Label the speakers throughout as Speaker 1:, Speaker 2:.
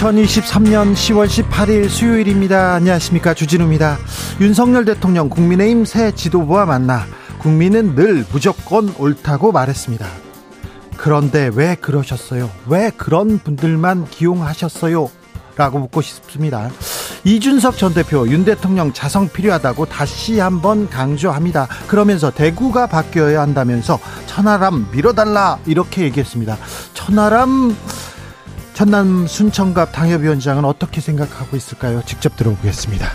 Speaker 1: 2023년 10월 18일 수요일입니다. 안녕하십니까. 주진우입니다. 윤석열 대통령 국민의힘 새 지도부와 만나 국민은 늘 무조건 옳다고 말했습니다. 그런데 왜 그러셨어요? 왜 그런 분들만 기용하셨어요? 라고 묻고 싶습니다. 이준석 전 대표 윤 대통령 자성 필요하다고 다시 한번 강조합니다. 그러면서 대구가 바뀌어야 한다면서 천하람 밀어달라 이렇게 얘기했습니다. 천하람 전남 순천갑 당협위원장은 어떻게 생각하고 있을까요? 직접 들어보겠습니다.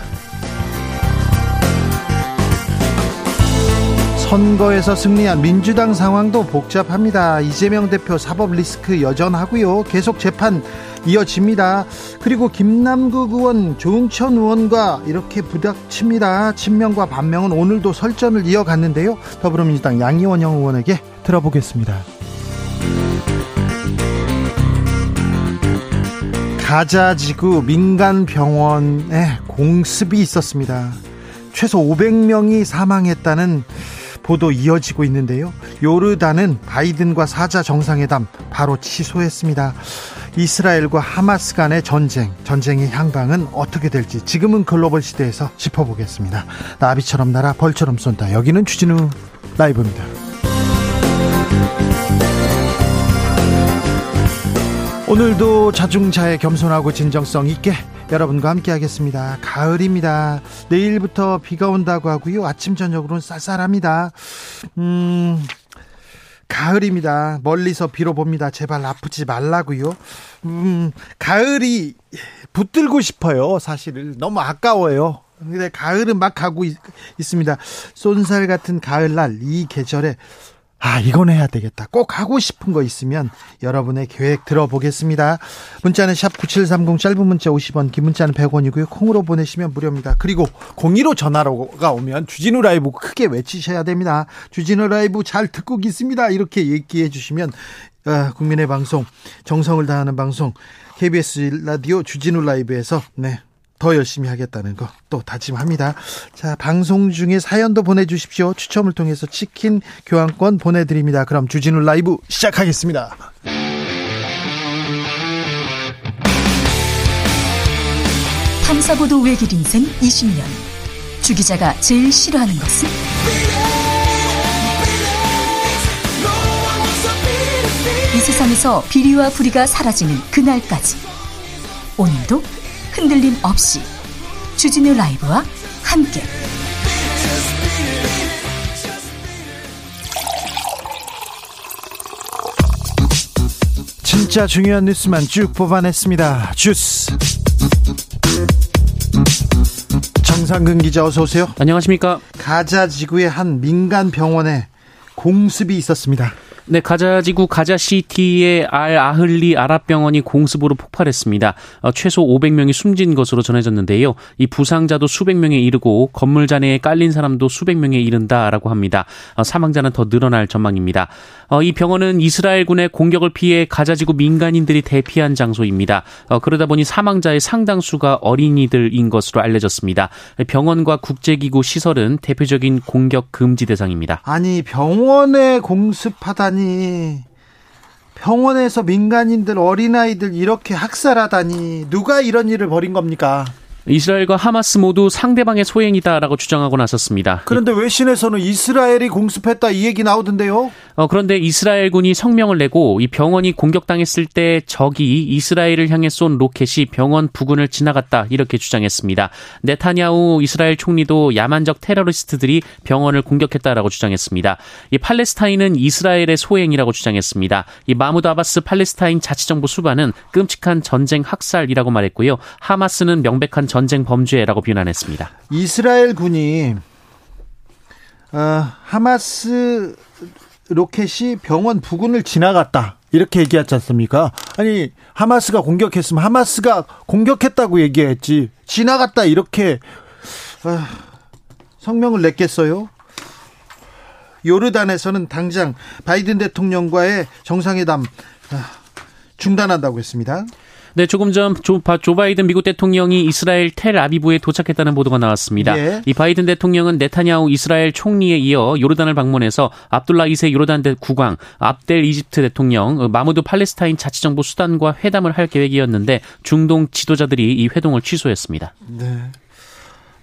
Speaker 1: 선거에서 승리한 민주당 상황도 복잡합니다. 이재명 대표 사법 리스크 여전하고요. 계속 재판 이어집니다. 그리고 김남국 의원, 조응천 의원과 이렇게 부닥칩니다. 친명과 반명은 오늘도 설전을 이어갔는데요. 더불어민주당 양이원영 의원에게 들어보겠습니다. 가자지구 민간 병원에 공습이 있었습니다. 최소 500명이 사망했다는 보도 이어지고 있는데요. 요르단은 바이든과 사자 정상회담 바로 취소했습니다. 이스라엘과 하마스 간의 전쟁, 전쟁의 향방은 어떻게 될지 지금은 글로벌 시대에서 짚어보겠습니다. 나비처럼 날아 벌처럼 쏜다. 여기는 주진우 라이브입니다. 오늘도 자중차에 겸손하고 진정성 있게 여러분과 함께 하겠습니다. 가을입니다. 내일부터 비가 온다고 하고요. 아침 저녁으로는 쌀쌀합니다. 음, 가을입니다. 멀리서 비로 봅니다. 제발 아프지 말라고요. 음, 가을이 붙들고 싶어요. 사실은 너무 아까워요. 근데 가을은 막 가고 있, 습니다 쏜살 같은 가을날 이 계절에 아, 이건 해야 되겠다. 꼭 하고 싶은 거 있으면 여러분의 계획 들어보겠습니다. 문자는 샵 9730 짧은 문자 50원, 긴 문자는 100원이고요. 콩으로 보내시면 무료입니다. 그리고 02로 전화가 오면 주진우 라이브 크게 외치셔야 됩니다. 주진우 라이브 잘 듣고 있습니다. 이렇게 얘기해 주시면 아, 국민의 방송, 정성을 다하는 방송 KBS 라디오 주진우 라이브에서 네, 더 열심히 하겠다는 거 또 다짐합니다. 자, 방송 중에 사연도 보내주십시오. 추첨을 통해서 치킨 교환권 보내드립니다. 그럼 주진우 라이브 시작하겠습니다.
Speaker 2: 탐사보도 외길 인생 20년. 주 기자가 제일 싫어하는 것은? 이 세상에서 비리와 부리가 사라지는 그날까지. 오늘도 흔들림 없이 주진우 라이브와 함께
Speaker 1: 진짜 중요한 뉴스만 쭉 뽑아냈습니다. 주스 정상근 기자 어서 오세요.
Speaker 3: 안녕하십니까?
Speaker 1: 가자 지구의 한 민간 병원에 공습이 있었습니다.
Speaker 3: 네, 가자지구 가자시티의 알 아흘리 아랍병원이 공습으로 폭발했습니다. 어, 최소 500명이 숨진 것으로 전해졌는데요. 이 부상자도 수백 명에 이르고 건물 잔해에 깔린 사람도 수백 명에 이른다라고 합니다. 어, 사망자는 더 늘어날 전망입니다. 어, 이 병원은 이스라엘군의 공격을 피해 가자지구 민간인들이 대피한 장소입니다. 어, 그러다 보니 사망자의 상당수가 어린이들인 것으로 알려졌습니다. 병원과 국제기구 시설은 대표적인 공격 금지 대상입니다.
Speaker 1: 아니 병원에 공습하다니 아니 병원에서 민간인들 어린아이들 이렇게 학살하다니 누가 이런 일을 벌인 겁니까?
Speaker 3: 이스라엘과 하마스 모두 상대방의 소행이다라고 주장하고 나섰습니다.
Speaker 1: 그런데 외신에서는 이스라엘이 공습했다 이 얘기 나오던데요?
Speaker 3: 어, 그런데 이스라엘군이 성명을 내고 이 병원이 공격당했을 때 적이 이스라엘을 향해 쏜 로켓이 병원 부근을 지나갔다 이렇게 주장했습니다. 네타냐후 이스라엘 총리도 야만적 테러리스트들이 병원을 공격했다라고 주장했습니다. 이 팔레스타인은 이스라엘의 소행이라고 주장했습니다. 이 마무드 아바스 팔레스타인 자치정부 수반은 끔찍한 전쟁 학살이라고 말했고요. 하마스는 명백한 전쟁 범죄라고 비난했습니다.
Speaker 1: 이스라엘 군이 어, 하마스 로켓이 병원 부근을 지나갔다. 이렇게 얘기하지 않습니까? 아니, 하마스가 공격했으면 하마스가 공격했다고 얘기했지. 지나갔다. 이렇게, 어, 성명을 냈겠어요? 요르단에서는 당장 바이든 대통령과의 정상회담 아, 중단한다고 했습니다.
Speaker 3: 네, 조금 전 조, 조 바이든 미국 대통령이 이스라엘 텔 아비브에 도착했다는 보도가 나왔습니다. 예. 이 바이든 대통령은 네타냐후 이스라엘 총리에 이어 요르단을 방문해서 압둘라 2세 요르단 국왕, 압델 이집트 대통령, 어, 마무드 팔레스타인 자치정부 수단과 회담을 할 계획이었는데 중동 지도자들이 이 회동을 취소했습니다. 네.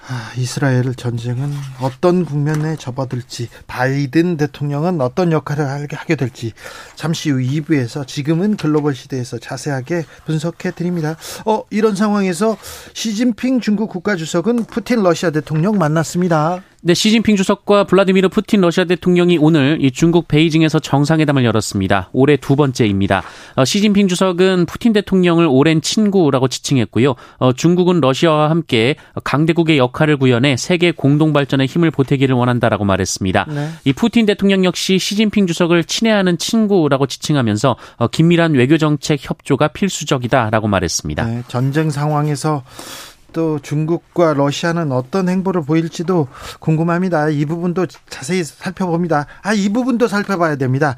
Speaker 1: 아, 이스라엘 전쟁은 어떤 국면에 접어들지 바이든 대통령은 어떤 역할을 하게 될지 잠시 후 2부에서 지금은 글로벌 시대에서 자세하게 분석해 드립니다. 어 이런 상황에서 시진핑 중국 국가주석은 푸틴 러시아 대통령 만났습니다.
Speaker 3: 네, 시진핑 주석과 블라디미르 푸틴 러시아 대통령이 오늘 이 중국 베이징에서 정상회담을 열었습니다. 올해 두 번째입니다. 어, 시진핑 주석은 푸틴 대통령을 오랜 친구라고 지칭했고요. 어, 중국은 러시아와 함께 강대국의 역할을 구현해 세계 공동 발전에 힘을 보태기를 원한다라고 말했습니다. 네. 이 푸틴 대통령 역시 시진핑 주석을 친애하는 친구라고 지칭하면서 어, 긴밀한 외교 정책 협조가 필수적이다라고 말했습니다. 네,
Speaker 1: 전쟁 상황에서 또 중국과 러시아는 어떤 행보를 보일지도 궁금합니다. 이 부분도 자세히 살펴봅니다. 아, 이 부분도 살펴봐야 됩니다.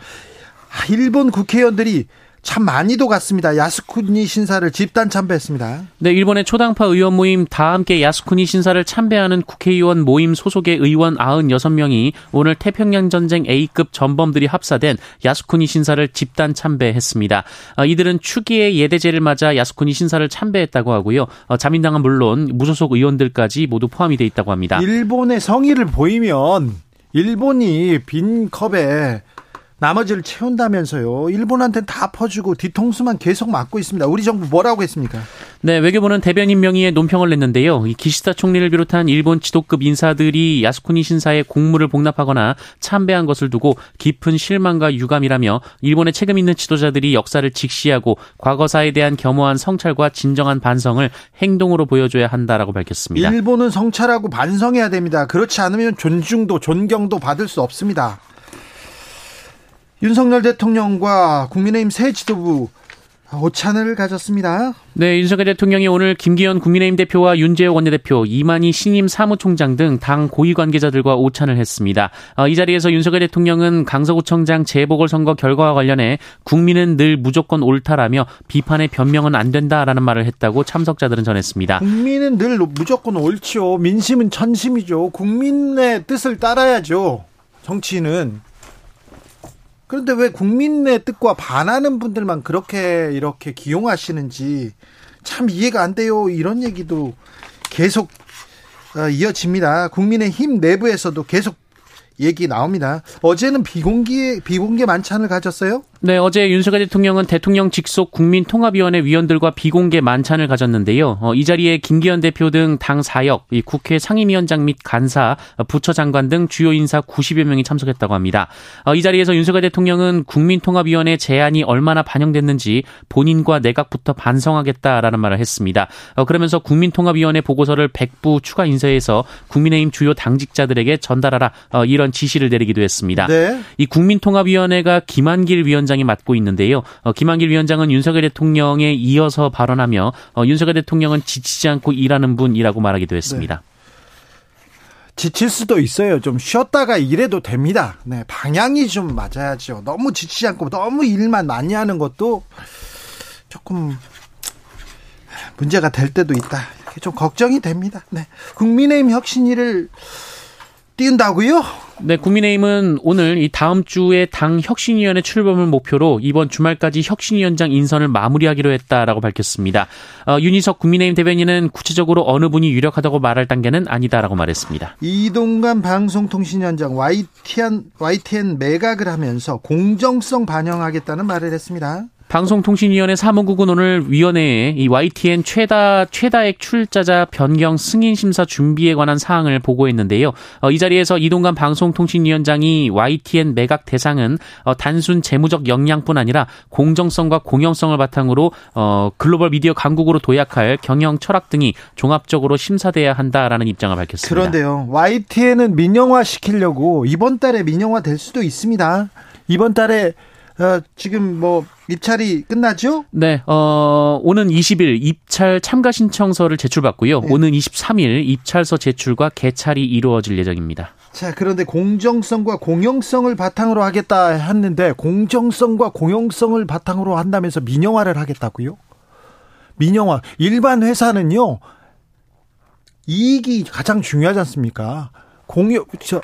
Speaker 1: 아, 일본 국회의원들이 참 많이도 갔습니다. 야스쿠니 신사를 집단 참배했습니다.
Speaker 3: 네, 일본의 초당파 의원 모임 다 함께 야스쿠니 신사를 참배하는 국회의원 모임 소속의 의원 96명이 오늘 태평양 전쟁 A급 전범들이 합사된 야스쿠니 신사를 집단 참배했습니다. 어, 이들은 추기의 예대제를 맞아 야스쿠니 신사를 참배했다고 하고요. 어, 자민당은 물론 무소속 의원들까지 모두 포함이 돼 있다고 합니다.
Speaker 1: 일본의 성의를 보이면 일본이 빈 컵에 나머지를 채운다면서요. 일본한테는 다 퍼주고 뒤통수만 계속 맞고 있습니다. 우리 정부 뭐라고 했습니까?
Speaker 3: 네, 외교부는 대변인 명의의 논평을 냈는데요. 이 기시다 총리를 비롯한 일본 지도급 인사들이 야스쿠니 신사에 공물을 복납하거나 참배한 것을 두고 깊은 실망과 유감이라며 일본의 책임 있는 지도자들이 역사를 직시하고 과거사에 대한 겸허한 성찰과 진정한 반성을 행동으로 보여줘야 한다라고 밝혔습니다.
Speaker 1: 일본은 성찰하고 반성해야 됩니다. 그렇지 않으면 존중도 존경도 받을 수 없습니다. 윤석열 대통령과 국민의힘 새 지도부 오찬을 가졌습니다.
Speaker 3: 네, 윤석열 대통령이 오늘 김기현 국민의힘 대표와 윤재호 원내대표, 이만희 신임 사무총장 등 당 고위 관계자들과 오찬을 했습니다. 어, 이 자리에서 윤석열 대통령은 강서구청장 재보궐선거 결과와 관련해 국민은 늘 무조건 옳다라며 비판의 변명은 안 된다라는 말을 했다고 참석자들은 전했습니다.
Speaker 1: 국민은 늘 무조건 옳지요. 민심은 천심이죠. 국민의 뜻을 따라야죠. 정치는 그런데 왜 국민의 뜻과 반하는 분들만 그렇게 이렇게 기용하시는지 참 이해가 안 돼요. 이런 얘기도 계속 어, 이어집니다. 국민의 힘 내부에서도 계속 얘기 나옵니다. 어제는 비공개 비공개 만찬을 가졌어요?
Speaker 3: 네, 어제 윤석열 대통령은 대통령 직속 국민통합위원회 위원들과 비공개 만찬을 가졌는데요. 어, 이 자리에 김기현 대표 등 당 사역, 이 국회 상임위원장 및 간사, 부처 장관 등 주요 인사 90여 명이 참석했다고 합니다. 어, 이 자리에서 윤석열 대통령은 국민통합위원회 제안이 얼마나 반영됐는지 본인과 내각부터 반성하겠다라는 말을 했습니다. 어, 그러면서 국민통합위원회 보고서를 100부 추가 인쇄해서 국민의힘 주요 당직자들에게 전달하라 어, 이런 지시를 내리기도 했습니다. 네. 이 국민통합위원회가 김한길 위원장 위원장이 맡고 있는데요. 어, 김한길 위원장은 윤석열 대통령에 이어서 발언하며 어, 윤석열 대통령은 지치지 않고 일하는 분이라고 말하기도 했습니다. 네.
Speaker 1: 지칠 수도 있어요. 좀 쉬었다가 일해도 됩니다. 네, 방향이 좀 맞아야죠. 너무 지치지 않고 너무 일만 많이 하는 것도 조금 문제가 될 때도 있다. 이렇게 좀 걱정이 됩니다. 네. 국민의힘 혁신위를 띄운다고요?
Speaker 3: 네, 국민의힘은 오늘 이 다음 주에 당 혁신위원회 출범을 목표로 이번 주말까지 혁신위원장 인선을 마무리하기로 했다라고 밝혔습니다. 어, 윤희석 국민의힘 대변인은 구체적으로 어느 분이 유력하다고 말할 단계는 아니다라고 말했습니다.
Speaker 1: 이동관 방송통신위원장 YTN, YTN 매각을 하면서 공정성 반영하겠다는 말을 했습니다.
Speaker 3: 방송통신위원회 사무국은 오늘 위원회에 이 YTN 최다 최다액 출자자 변경 승인 심사 준비에 관한 사항을 보고했는데요. 어, 이 자리에서 이동관 방송통신위원장이 YTN 매각 대상은 어, 단순 재무적 역량뿐 아니라 공정성과 공영성을 바탕으로 어, 글로벌 미디어 강국으로 도약할 경영 철학 등이 종합적으로 심사돼야 한다라는 입장을 밝혔습니다.
Speaker 1: 그런데요, YTN은 민영화 시키려고 이번 달에 민영화 될 수도 있습니다. 이번 달에 어, 지금 뭐 입찰이 끝나죠?
Speaker 3: 네, 어, 오는 20일 입찰 참가 신청서를 제출받고요. 네. 오는 23일 입찰서 제출과 개찰이 이루어질 예정입니다.
Speaker 1: 자, 그런데 공정성과 공영성을 바탕으로 하겠다 했는데 공정성과 공영성을 바탕으로 한다면서 민영화를 하겠다고요? 민영화. 일반 회사는요. 이익이 가장 중요하지 않습니까? 공영 저,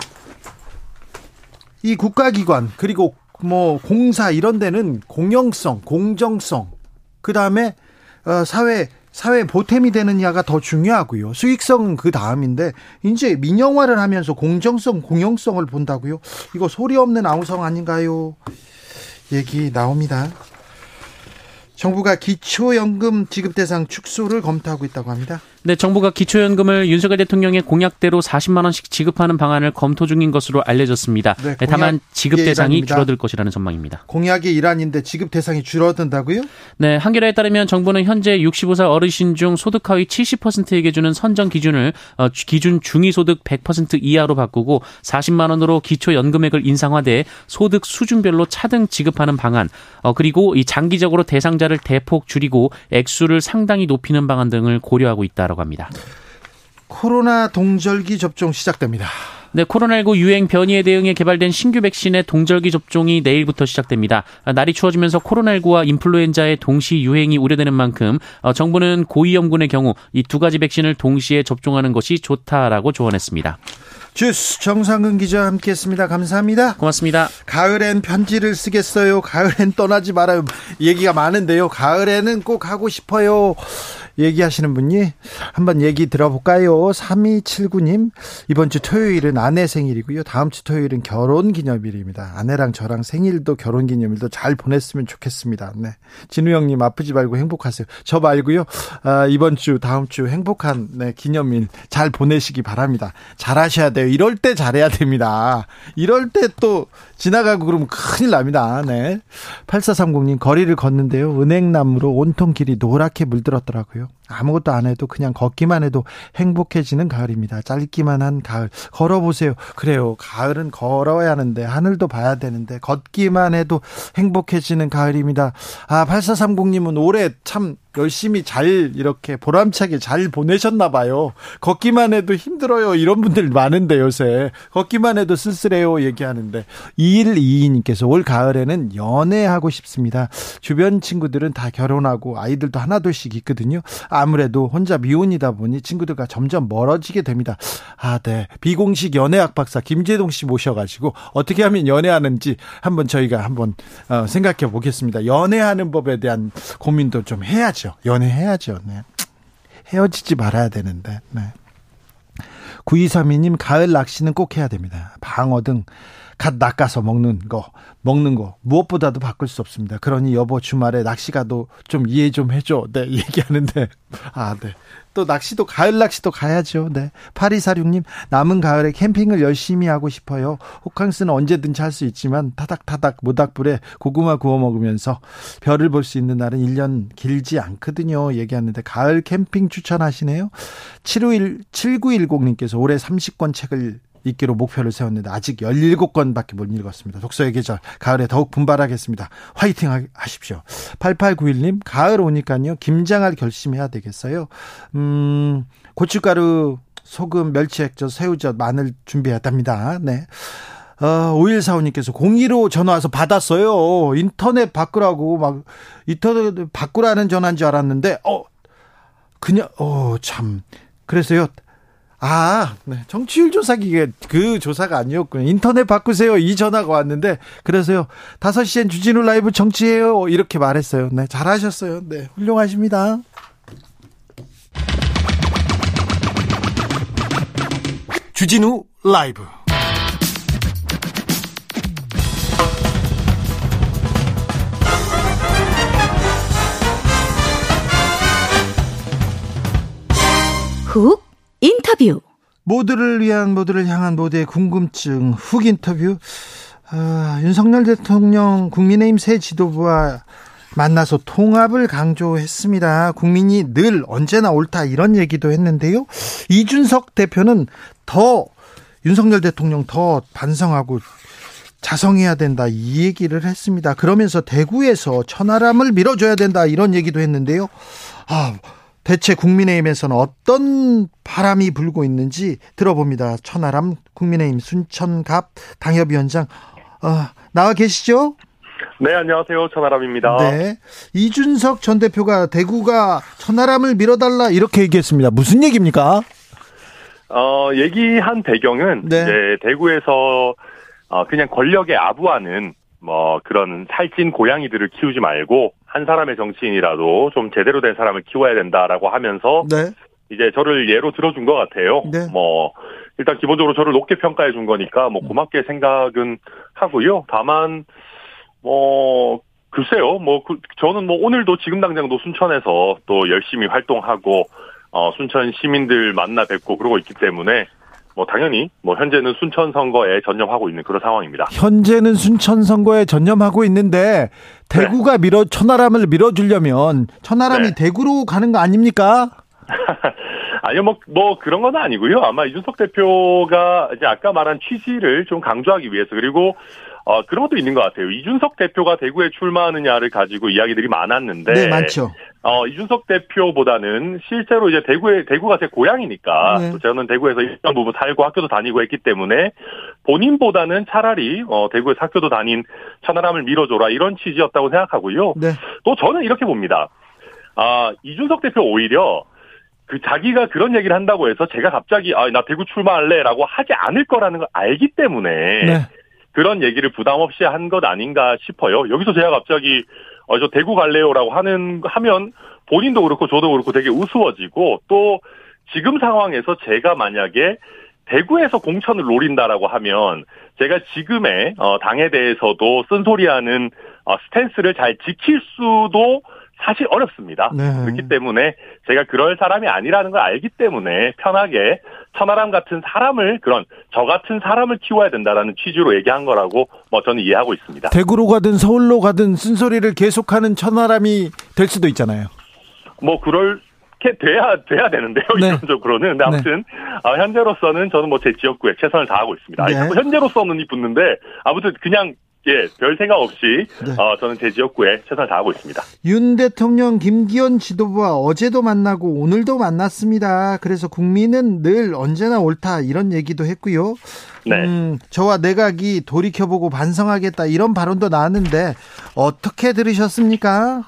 Speaker 1: 이 국가기관 그리고 뭐 공사 이런 데는 공영성, 공정성, 그 다음에 어, 사회 사회 보탬이 되는 야가 더 중요하고요. 수익성은 그 다음인데 이제 민영화를 하면서 공정성, 공영성을 본다고요? 이거 소리 없는 아우성 아닌가요? 얘기 나옵니다. 정부가 기초연금 지급 대상 축소를 검토하고 있다고 합니다.
Speaker 3: 네, 정부가 기초연금을 윤석열 대통령의 공약대로 40만 원씩 지급하는 방안을 검토 중인 것으로 알려졌습니다. 네, 네 다만 지급 대상이 일환입니다. 줄어들 것이라는 전망입니다.
Speaker 1: 공약의 일환인데 지급 대상이 줄어든다고요?
Speaker 3: 네, 한겨레에 따르면 정부는 현재 65살 어르신 중 소득 하위 70%에게 주는 선정 기준을 어, 기준 중위 소득 100% 이하로 바꾸고 40만 원으로 기초 연금액을 인상화돼 소득 수준별로 차등 지급하는 방안, 어, 그리고 이 장기적으로 대상자를 대폭 줄이고 액수를 상당히 높이는 방안 등을 고려하고 있다. 있다라고 합니다.
Speaker 1: 코로나 동절기 접종 시작됩니다.
Speaker 3: 네, 코로나19 유행 변이에 대응해 개발된 신규 백신의 동절기 접종이 내일부터 시작됩니다. 날이 추워지면서 코로나19와 인플루엔자의 동시 유행이 우려되는 만큼 어, 정부는 고위험군의 경우 이 두 가지 백신을 동시에 접종하는 것이 좋다라고 조언했습니다.
Speaker 1: 주스 정상근 기자 함께했습니다. 감사합니다.
Speaker 3: 고맙습니다.
Speaker 1: 가을엔 편지를 쓰겠어요. 가을엔 떠나지 말아요. 얘기가 많은데요. 가을에는 꼭 하고 싶어요. 얘기하시는 분이 한번 얘기 들어볼까요? 3279님, 이번 주 토요일은 아내 생일이고요. 다음 주 토요일은 결혼 기념일입니다. 아내랑 저랑 생일도 결혼 기념일도 잘 보냈으면 좋겠습니다. 네. 진우 형님 아프지 말고 행복하세요. 저 말고요. 아, 이번 주, 다음 주 행복한 네, 기념일 잘 보내시기 바랍니다. 잘하셔야 돼요. 이럴 때 잘해야 됩니다. 이럴 때 또 지나가고 그러면 큰일 납니다. 네. 8430님 거리를 걷는데요. 은행나무로 온통 길이 노랗게 물들었더라고요. 아무것도 안 해도 그냥 걷기만 해도 행복해지는 가을입니다. 짧기만 한 가을. 걸어보세요. 그래요. 가을은 걸어야 하는데, 하늘도 봐야 되는데, 걷기만 해도 행복해지는 가을입니다. 아, 8430님은 올해 참 열심히 잘 이렇게 보람차게 잘 보내셨나 봐요. 걷기만 해도 힘들어요. 이런 분들 많은데 요새. 걷기만 해도 쓸쓸해요. 얘기하는데. 2122님께서 올 가을에는 연애하고 싶습니다. 주변 친구들은 다 결혼하고 아이들도 하나둘씩 있거든요. 아무래도 혼자 미혼이다 보니 친구들과 점점 멀어지게 됩니다. 아, 네. 비공식 연애학 박사 김재동 씨 모셔가지고 어떻게 하면 연애하는지 한번 저희가 한번 어, 생각해 보겠습니다. 연애하는 법에 대한 고민도 좀 해야죠. 연애해야죠. 네. 헤어지지 말아야 되는데. 네. 9232님, 가을 낚시는 꼭 해야 됩니다. 방어 등 갓 낚아서 먹는 거, 먹는 거, 무엇보다도 바꿀 수 없습니다. 그러니 여보 주말에 낚시 가도 좀 이해 좀 해줘. 네, 얘기하는데. 아, 네. 또 낚시도 가을 낚시도 가야죠. 네. 8246님 남은 가을에 캠핑을 열심히 하고 싶어요. 호캉스는 언제든지 할 수 있지만 타닥타닥 모닥불에 고구마 구워 먹으면서 별을 볼 수 있는 날은 1년 길지 않거든요. 얘기하는데 가을 캠핑 추천하시네요. 751 7910님께서 올해 30권 책을 읽기로 목표를 세웠는데 아직 17권밖에 못 읽었습니다. 독서의 계절 가을에 더욱 분발하겠습니다. 화이팅 하십시오. 8891님 가을 오니까요. 김장할 결심해야 되겠어요. 음 고춧가루 소금, 멸치액젓, 새우젓, 마늘 준비해야 됩니다. 네. 어, 5145님께서 02로 전화 와서 받았어요. 인터넷 바꾸라고 막 인터넷 바꾸라는 전화인 줄 알았는데 어 그냥 어 참 그래서요. 아, 네. 정치율 조사 기계 그 조사가 아니었군요. 인터넷 바꾸세요. 이 전화가 왔는데 그래서요. 5시엔 주진우 라이브 정치해요. 이렇게 말했어요. 네. 잘하셨어요. 네. 훌륭하십니다. 주진우 라이브
Speaker 2: 훅 인터뷰.
Speaker 1: 모두를 위한 모두를 향한 모두의 궁금증 훅 인터뷰. 아, 윤석열 대통령 국민의힘 새 지도부와 만나서 통합을 강조했습니다. 국민이 늘 언제나 옳다 이런 얘기도 했는데요. 이준석 대표는 더 윤석열 대통령 더 반성하고 자성해야 된다 이 얘기를 했습니다. 그러면서 대구에서 천하람을 밀어줘야 된다 이런 얘기도 했는데요. 아, 대체 국민의힘에서는 어떤 바람이 불고 있는지 들어봅니다. 천하람 국민의힘 순천갑 당협위원장 어, 나와 계시죠?
Speaker 4: 네, 안녕하세요. 천하람입니다.
Speaker 1: 네. 이준석 전 대표가 대구가 천하람을 밀어달라 이렇게 얘기했습니다. 무슨 얘기입니까?
Speaker 4: 어, 얘기한 배경은
Speaker 1: 네.
Speaker 4: 이제 대구에서 어, 그냥 권력에 아부하는 뭐 그런 살찐 고양이들을 키우지 말고 한 사람의 정치인이라도 좀 제대로 된 사람을 키워야 된다라고 하면서
Speaker 1: 네.
Speaker 4: 이제 저를 예로 들어준 것 같아요.
Speaker 1: 네.
Speaker 4: 뭐 일단 기본적으로 저를 높게 평가해 준 거니까 뭐 고맙게 생각은 하고요. 다만 뭐 글쎄요. 뭐 그, 저는 뭐 오늘도 지금 당장도 순천에서 또 열심히 활동하고 어 순천 시민들 만나 뵙고 그러고 있기 때문에 뭐 당연히 뭐 현재는 순천 선거에 전념하고 있는 그런 상황입니다.
Speaker 1: 현재는 순천 선거에 전념하고 있는데 대구가 밀어 천하람을 밀어주려면 천하람이
Speaker 4: 네.
Speaker 1: 대구로 가는 거 아닙니까?
Speaker 4: 아니요, 뭐, 뭐, 그런 건 아니고요. 아마 이준석 대표가 이제 아까 말한 취지를 좀 강조하기 위해서, 그리고, 어, 그런 것도 있는 것 같아요. 이준석 대표가 대구에 출마하느냐를 가지고 이야기들이 많았는데.
Speaker 1: 네, 많죠.
Speaker 4: 어, 이준석 대표보다는 실제로 이제 대구에, 대구가 제 고향이니까.
Speaker 1: 네.
Speaker 4: 또 저는 대구에서 일정 부분 살고 학교도 다니고 했기 때문에 본인보다는 차라리, 어, 대구에서 학교도 다닌 천하람을 밀어줘라 이런 취지였다고 생각하고요.
Speaker 1: 네.
Speaker 4: 또 저는 이렇게 봅니다. 아, 이준석 대표 오히려 그 자기가 그런 얘기를 한다고 해서 제가 갑자기 아, 나 대구 출마할래 라고 하지 않을 거라는 걸 알기 때문에
Speaker 1: 네.
Speaker 4: 그런 얘기를 부담 없이 한 것 아닌가 싶어요. 여기서 제가 갑자기 어, 저 대구 갈래요라고 하는 하면 본인도 그렇고 저도 그렇고 되게 우스워지고 또 지금 상황에서 제가 만약에 대구에서 공천을 노린다라고 하면 제가 지금의 어, 당에 대해서도 쓴소리하는 어, 스탠스를 잘 지킬 수도 사실 어렵습니다.
Speaker 1: 네.
Speaker 4: 그렇기 때문에 제가 그럴 사람이 아니라는 걸 알기 때문에 편하게 천하람 같은 사람을 그런 저 같은 사람을 키워야 된다라는 취지로 얘기한 거라고 뭐 저는 이해하고 있습니다.
Speaker 1: 대구로 가든 서울로 가든 쓴소리를 계속하는 천하람이 될 수도 있잖아요.
Speaker 4: 뭐 그렇게 돼야 돼야 되는데요.
Speaker 1: 네.
Speaker 4: 이론적으로는 근데 아무튼 아, 현재로서는 저는 뭐 제 지역구에 최선을 다하고 있습니다. 아니,
Speaker 1: 네.
Speaker 4: 자꾸 현재로서는 이 붙는데 아무튼 그냥 예, 별 생각 없이
Speaker 1: 네.
Speaker 4: 어, 저는 제 지역구에 최선을 다하고 있습니다.
Speaker 1: 윤 대통령 김기현 지도부와 어제도 만나고 오늘도 만났습니다. 그래서 국민은 늘 언제나 옳다 이런 얘기도 했고요.
Speaker 4: 네.
Speaker 1: 음, 저와 내각이 돌이켜보고 반성하겠다 이런 발언도 나왔는데 어떻게 들으셨습니까?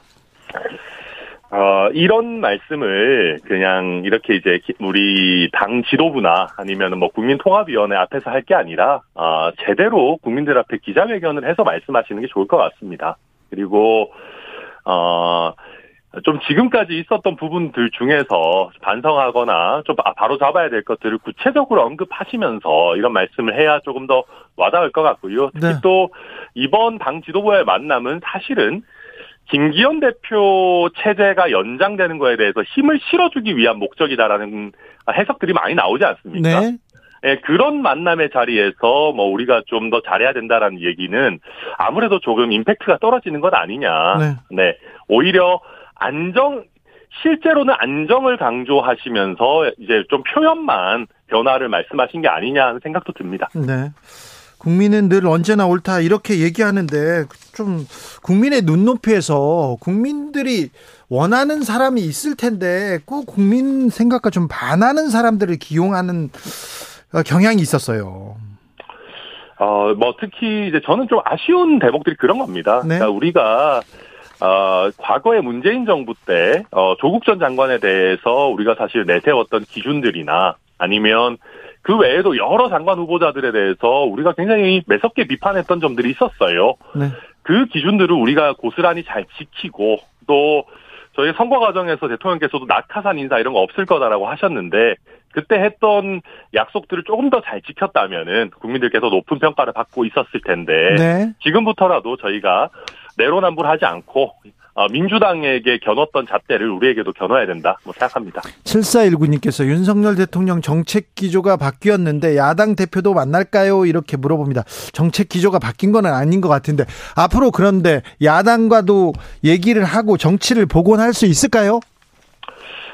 Speaker 4: 어, 이런 말씀을 그냥 이렇게 이제 기- 우리 당 지도부나 아니면 뭐 국민통합위원회 앞에서 할 게 아니라, 어, 제대로 국민들 앞에 기자회견을 해서 말씀하시는 게 좋을 것 같습니다. 그리고, 어, 좀 지금까지 있었던 부분들 중에서 반성하거나 좀 바- 바로 잡아야 될 것들을 구체적으로 언급하시면서 이런 말씀을 해야 조금 더 와닿을 것 같고요. 특히
Speaker 1: 네.
Speaker 4: 또 이번 당 지도부와의 만남은 사실은 김기현 대표 체제가 연장되는 거에 대해서 힘을 실어주기 위한 목적이다라는 해석들이 많이 나오지 않습니까?
Speaker 1: 네.
Speaker 4: 예, 그런 만남의 자리에서 뭐 우리가 좀 더 잘해야 된다라는 얘기는 아무래도 조금 임팩트가 떨어지는 것 아니냐.
Speaker 1: 네.
Speaker 4: 네. 오히려 안정, 실제로는 안정을 강조하시면서 이제 좀 표현만 변화를 말씀하신 게 아니냐 하는 생각도 듭니다.
Speaker 1: 네. 국민은 늘 언제나 옳다 이렇게 얘기하는데 좀 국민의 눈높이에서 국민들이 원하는 사람이 있을 텐데 꼭 국민 생각과 좀 반하는 사람들을 기용하는 어, 경향이 있었어요.
Speaker 4: 어, 뭐 특히 이제 저는 좀 아쉬운 대목들이 그런 겁니다.
Speaker 1: 네.
Speaker 4: 그러니까 우리가 어, 과거에 문재인 정부 때 어, 조국 전 장관에 대해서 우리가 사실 내세웠던 기준들이나 아니면 그 외에도 여러 장관 후보자들에 대해서 우리가 굉장히 매섭게 비판했던 점들이 있었어요.
Speaker 1: 네.
Speaker 4: 그 기준들을 우리가 고스란히 잘 지키고 또 저희 선거 과정에서 대통령께서도 낙하산 인사 이런 거 없을 거다라고 하셨는데 그때 했던 약속들을 조금 더 잘 지켰다면은 국민들께서 높은 평가를 받고 있었을 텐데
Speaker 1: 네.
Speaker 4: 지금부터라도 저희가 내로남불하지 않고 어, 민주당에게 겨눴던 잣대를 우리에게도 겨눠야 된다 뭐 생각합니다.
Speaker 1: 7419님께서 윤석열 대통령 정책 기조가 바뀌었는데 야당 대표도 만날까요? 이렇게 물어봅니다. 정책 기조가 바뀐 건 아닌 것 같은데 앞으로 그런데 야당과도 얘기를 하고 정치를 복원할 수 있을까요?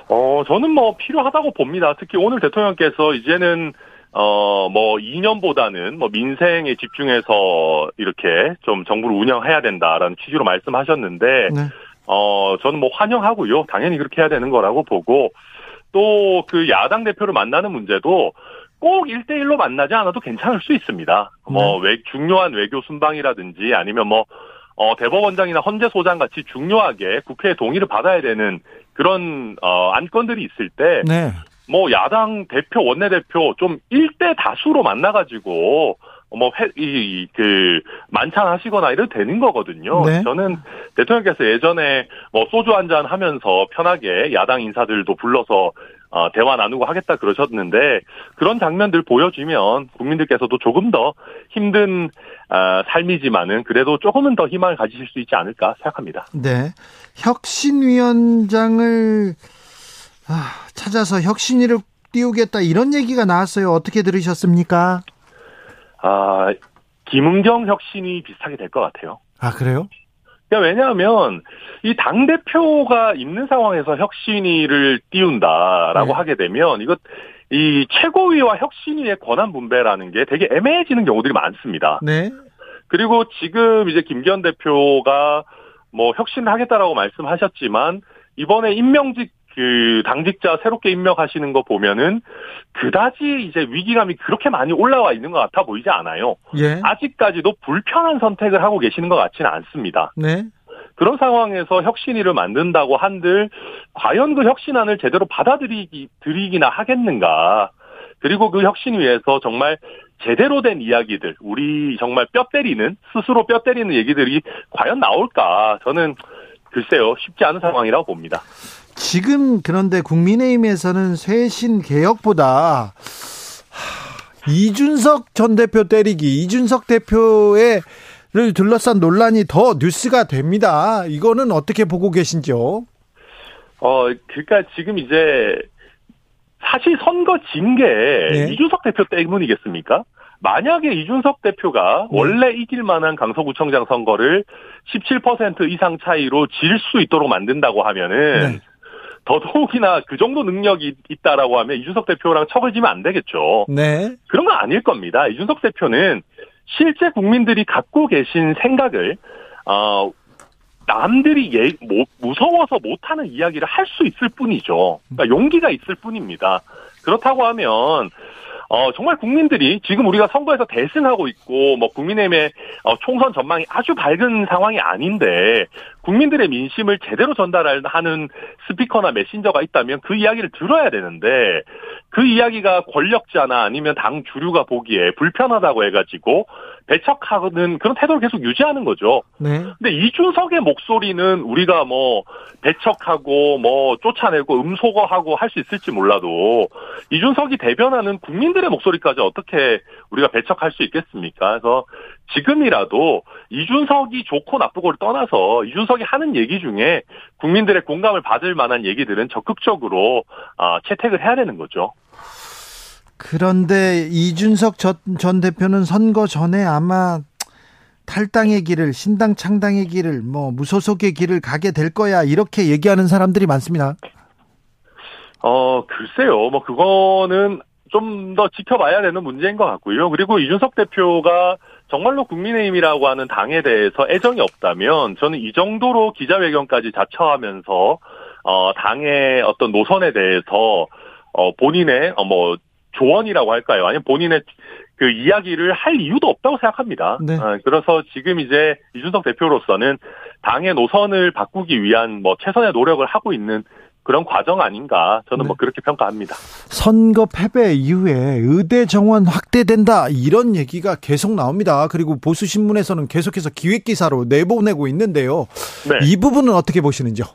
Speaker 4: 어, 저는 뭐 필요하다고 봅니다. 특히 오늘 대통령께서 이제는 어, 뭐, 2년보다는 뭐, 민생에 집중해서 이렇게 좀 정부를 운영해야 된다라는 취지로 말씀하셨는데, 네. 어, 저는 뭐 환영하고요. 당연히 그렇게 해야 되는 거라고 보고, 또 그 야당 대표를 만나는 문제도 꼭 1대1로 만나지 않아도 괜찮을 수 있습니다. 뭐, 네. 외, 중요한 외교 순방이라든지 아니면 뭐, 어, 대법원장이나 헌재 소장 같이 중요하게 국회의 동의를 받아야 되는 그런, 어, 안건들이 있을 때, 네. 뭐 야당 대표 원내대표 좀 1대 다수로 만나가지고 뭐이그 만찬하시거나 이래도 되는 거거든요. 네. 저는 대통령께서 예전에 뭐 소주 한잔 하면서 편하게 야당 인사들도 불러서 어, 대화 나누고 하겠다 그러셨는데 그런 장면들 보여주면 국민들께서도 조금 더 힘든 어, 삶이지만은 그래도 조금은 더 희망을 가지실 수 있지 않을까 생각합니다.
Speaker 1: 네, 혁신위원장을 아, 찾아서 혁신위를 띄우겠다 이런 얘기가 나왔어요. 어떻게 들으셨습니까?
Speaker 4: 아, 김은경 혁신이 비슷하게 될 것 같아요.
Speaker 1: 아, 그래요?
Speaker 4: 그러니까 왜냐하면 이 당 대표가 있는 상황에서 혁신위를 띄운다라고 네. 하게 되면 이것 이 최고위와 혁신위의 권한 분배라는 게 되게 애매해지는 경우들이 많습니다. 네. 그리고 지금 이제 김기현 대표가 뭐 혁신을 하겠다라고 말씀하셨지만 이번에 임명직 그 당직자 새롭게 임명하시는 거 보면은 그다지 이제 위기감이 그렇게 많이 올라와 있는 것 같아 보이지 않아요. 예. 아직까지도 불편한 선택을 하고 계시는 것 같지는 않습니다. 네. 그런 상황에서 혁신위를 만든다고 한들 과연 그 혁신안을 제대로 받아들이기 드리기나 하겠는가? 그리고 그 혁신위에서 정말 제대로 된 이야기들, 우리 정말 뼈 때리는 스스로 뼈 때리는 얘기들이 과연 나올까? 저는 글쎄요 쉽지 않은 상황이라고 봅니다.
Speaker 1: 지금 그런데 국민의힘에서는 쇄신 개혁보다 이준석 전 대표 때리기, 이준석 대표의 를 둘러싼 논란이 더 뉴스가 됩니다. 이거는 어떻게 보고 계신지요?
Speaker 4: 어, 그러니까 지금 이제 사실 선거 진게 네. 이준석 대표 때문이겠습니까? 만약에 이준석 대표가 네. 원래 이길 만한 강서구청장 선거를 17% 이상 차이로 질 수 있도록 만든다고 하면은 네. 더더욱이나 그 정도 능력이 있다라고 하면 이준석 대표랑 척을 지면 안 되겠죠. 네. 그런 건 아닐 겁니다. 이준석 대표는 실제 국민들이 갖고 계신 생각을 어 남들이 예, 뭐, 무서워서 못하는 이야기를 할 수 있을 뿐이죠. 그러니까 용기가 있을 뿐입니다. 그렇다고 하면 어, 정말 국민들이 지금 우리가 선거에서 대승하고 있고, 뭐, 국민의힘의 어, 총선 전망이 아주 밝은 상황이 아닌데, 국민들의 민심을 제대로 전달하는 스피커나 메신저가 있다면 그 이야기를 들어야 되는데, 그 이야기가 권력자나 아니면 당 주류가 보기에 불편하다고 해가지고, 배척하는 그런 태도를 계속 유지하는 거죠. 네. 근데 이준석의 목소리는 우리가 뭐 배척하고 뭐 쫓아내고 음소거하고 할 수 있을지 몰라도 이준석이 대변하는 국민들의 목소리까지 어떻게 우리가 배척할 수 있겠습니까? 그래서 지금이라도 이준석이 좋고 나쁘고를 떠나서 이준석이 하는 얘기 중에 국민들의 공감을 받을 만한 얘기들은 적극적으로 아, 채택을 해야 되는 거죠.
Speaker 1: 그런데 이준석 전, 전 대표는 선거 전에 아마 탈당의 길을 신당 창당의 길을 뭐 무소속의 길을 가게 될 거야 이렇게 얘기하는 사람들이 많습니다.
Speaker 4: 어 글쎄요 뭐 그거는 좀 더 지켜봐야 되는 문제인 것 같고요. 그리고 이준석 대표가 정말로 국민의힘이라고 하는 당에 대해서 애정이 없다면 저는 이 정도로 기자회견까지 자처하면서 어 당의 어떤 노선에 대해서 어 본인의 어뭐 조언이라고 할까요? 아니면 본인의 그 이야기를 할 이유도 없다고 생각합니다. 네. 어, 그래서 지금 이제 이준석 대표로서는 당의 노선을 바꾸기 위한 뭐 최선의 노력을 하고 있는 그런 과정 아닌가 저는 뭐 네. 뭐 그렇게 평가합니다.
Speaker 1: 선거 패배 이후에 의대 정원 확대된다 이런 얘기가 계속 나옵니다. 그리고 보수 신문에서는 계속해서 기획 기사로 내보내고 있는데요. 네. 이 부분은 어떻게 보시는지요?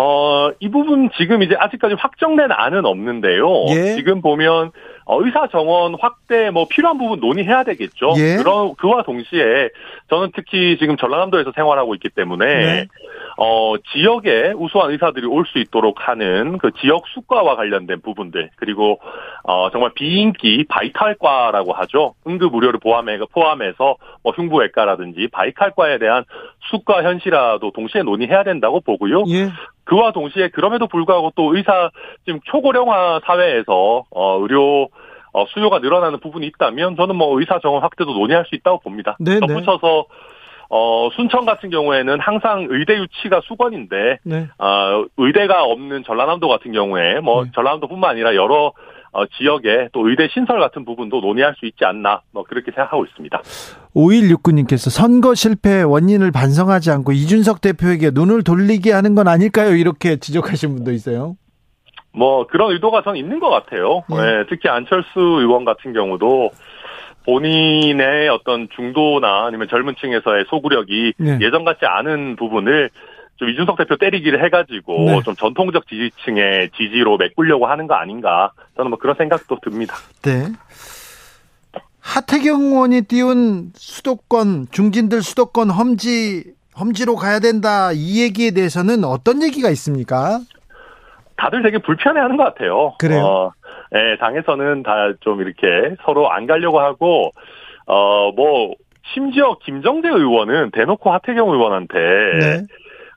Speaker 4: 어, 이 부분 지금 이제 아직까지 확정된 안은 없는데요. 예. 지금 보면 어, 의사 정원 확대 뭐 필요한 부분 논의해야 되겠죠.
Speaker 1: 예.
Speaker 4: 그런 그와 동시에 저는 특히 지금 전라남도에서 생활하고 있기 때문에
Speaker 1: 네.
Speaker 4: 어, 지역에 우수한 의사들이 올 수 있도록 하는 그 지역 수과와 관련된 부분들, 그리고, 어, 정말 비인기 바이탈과라고 하죠. 응급 의료를 포함해, 포함해서 뭐 흉부외과라든지 바이탈과에 대한 수과 현실화도 동시에 논의해야 된다고 보고요.
Speaker 1: 예.
Speaker 4: 그와 동시에 그럼에도 불구하고 또 의사, 지금 초고령화 사회에서, 어, 의료, 어, 수요가 늘어나는 부분이 있다면 저는 뭐 의사 정원 확대도 논의할 수 있다고 봅니다.
Speaker 1: 네, 네.
Speaker 4: 덧붙여서 어, 순천 같은 경우에는 항상 의대 유치가 수건인데,
Speaker 1: 네.
Speaker 4: 어, 의대가 없는 전라남도 같은 경우에, 뭐,
Speaker 1: 네.
Speaker 4: 전라남도뿐만 아니라 여러, 어, 지역에 또 의대 신설 같은 부분도 논의할 수 있지 않나, 뭐, 그렇게 생각하고 있습니다.
Speaker 1: 5169님께서 선거 실패 원인을 반성하지 않고 이준석 대표에게 눈을 돌리게 하는 건 아닐까요? 이렇게 지적하신 분도 있어요.
Speaker 4: 뭐, 그런 의도가 전 있는 것 같아요.
Speaker 1: 네.
Speaker 4: 예, 특히 안철수 의원 같은 경우도 본인의 어떤 중도나 아니면 젊은 층에서의 소구력이
Speaker 1: 네.
Speaker 4: 예전 같지 않은 부분을 좀 이준석 대표 때리기를 해가지고
Speaker 1: 네.
Speaker 4: 좀 전통적 지지층의 지지로 메꾸려고 하는 거 아닌가 저는 뭐 그런 생각도 듭니다.
Speaker 1: 네. 하태경 의원이 띄운 수도권 중진들 수도권 험지 험지로 가야 된다 이 얘기에 대해서는 어떤 얘기가 있습니까?
Speaker 4: 다들 되게 불편해하는 것 같아요.
Speaker 1: 그래요?
Speaker 4: 어, 예, 당에서는 다 좀 이렇게 서로 안 가려고 하고 어뭐 심지어 김정재 의원은 대놓고 하태경 의원한테
Speaker 1: 네.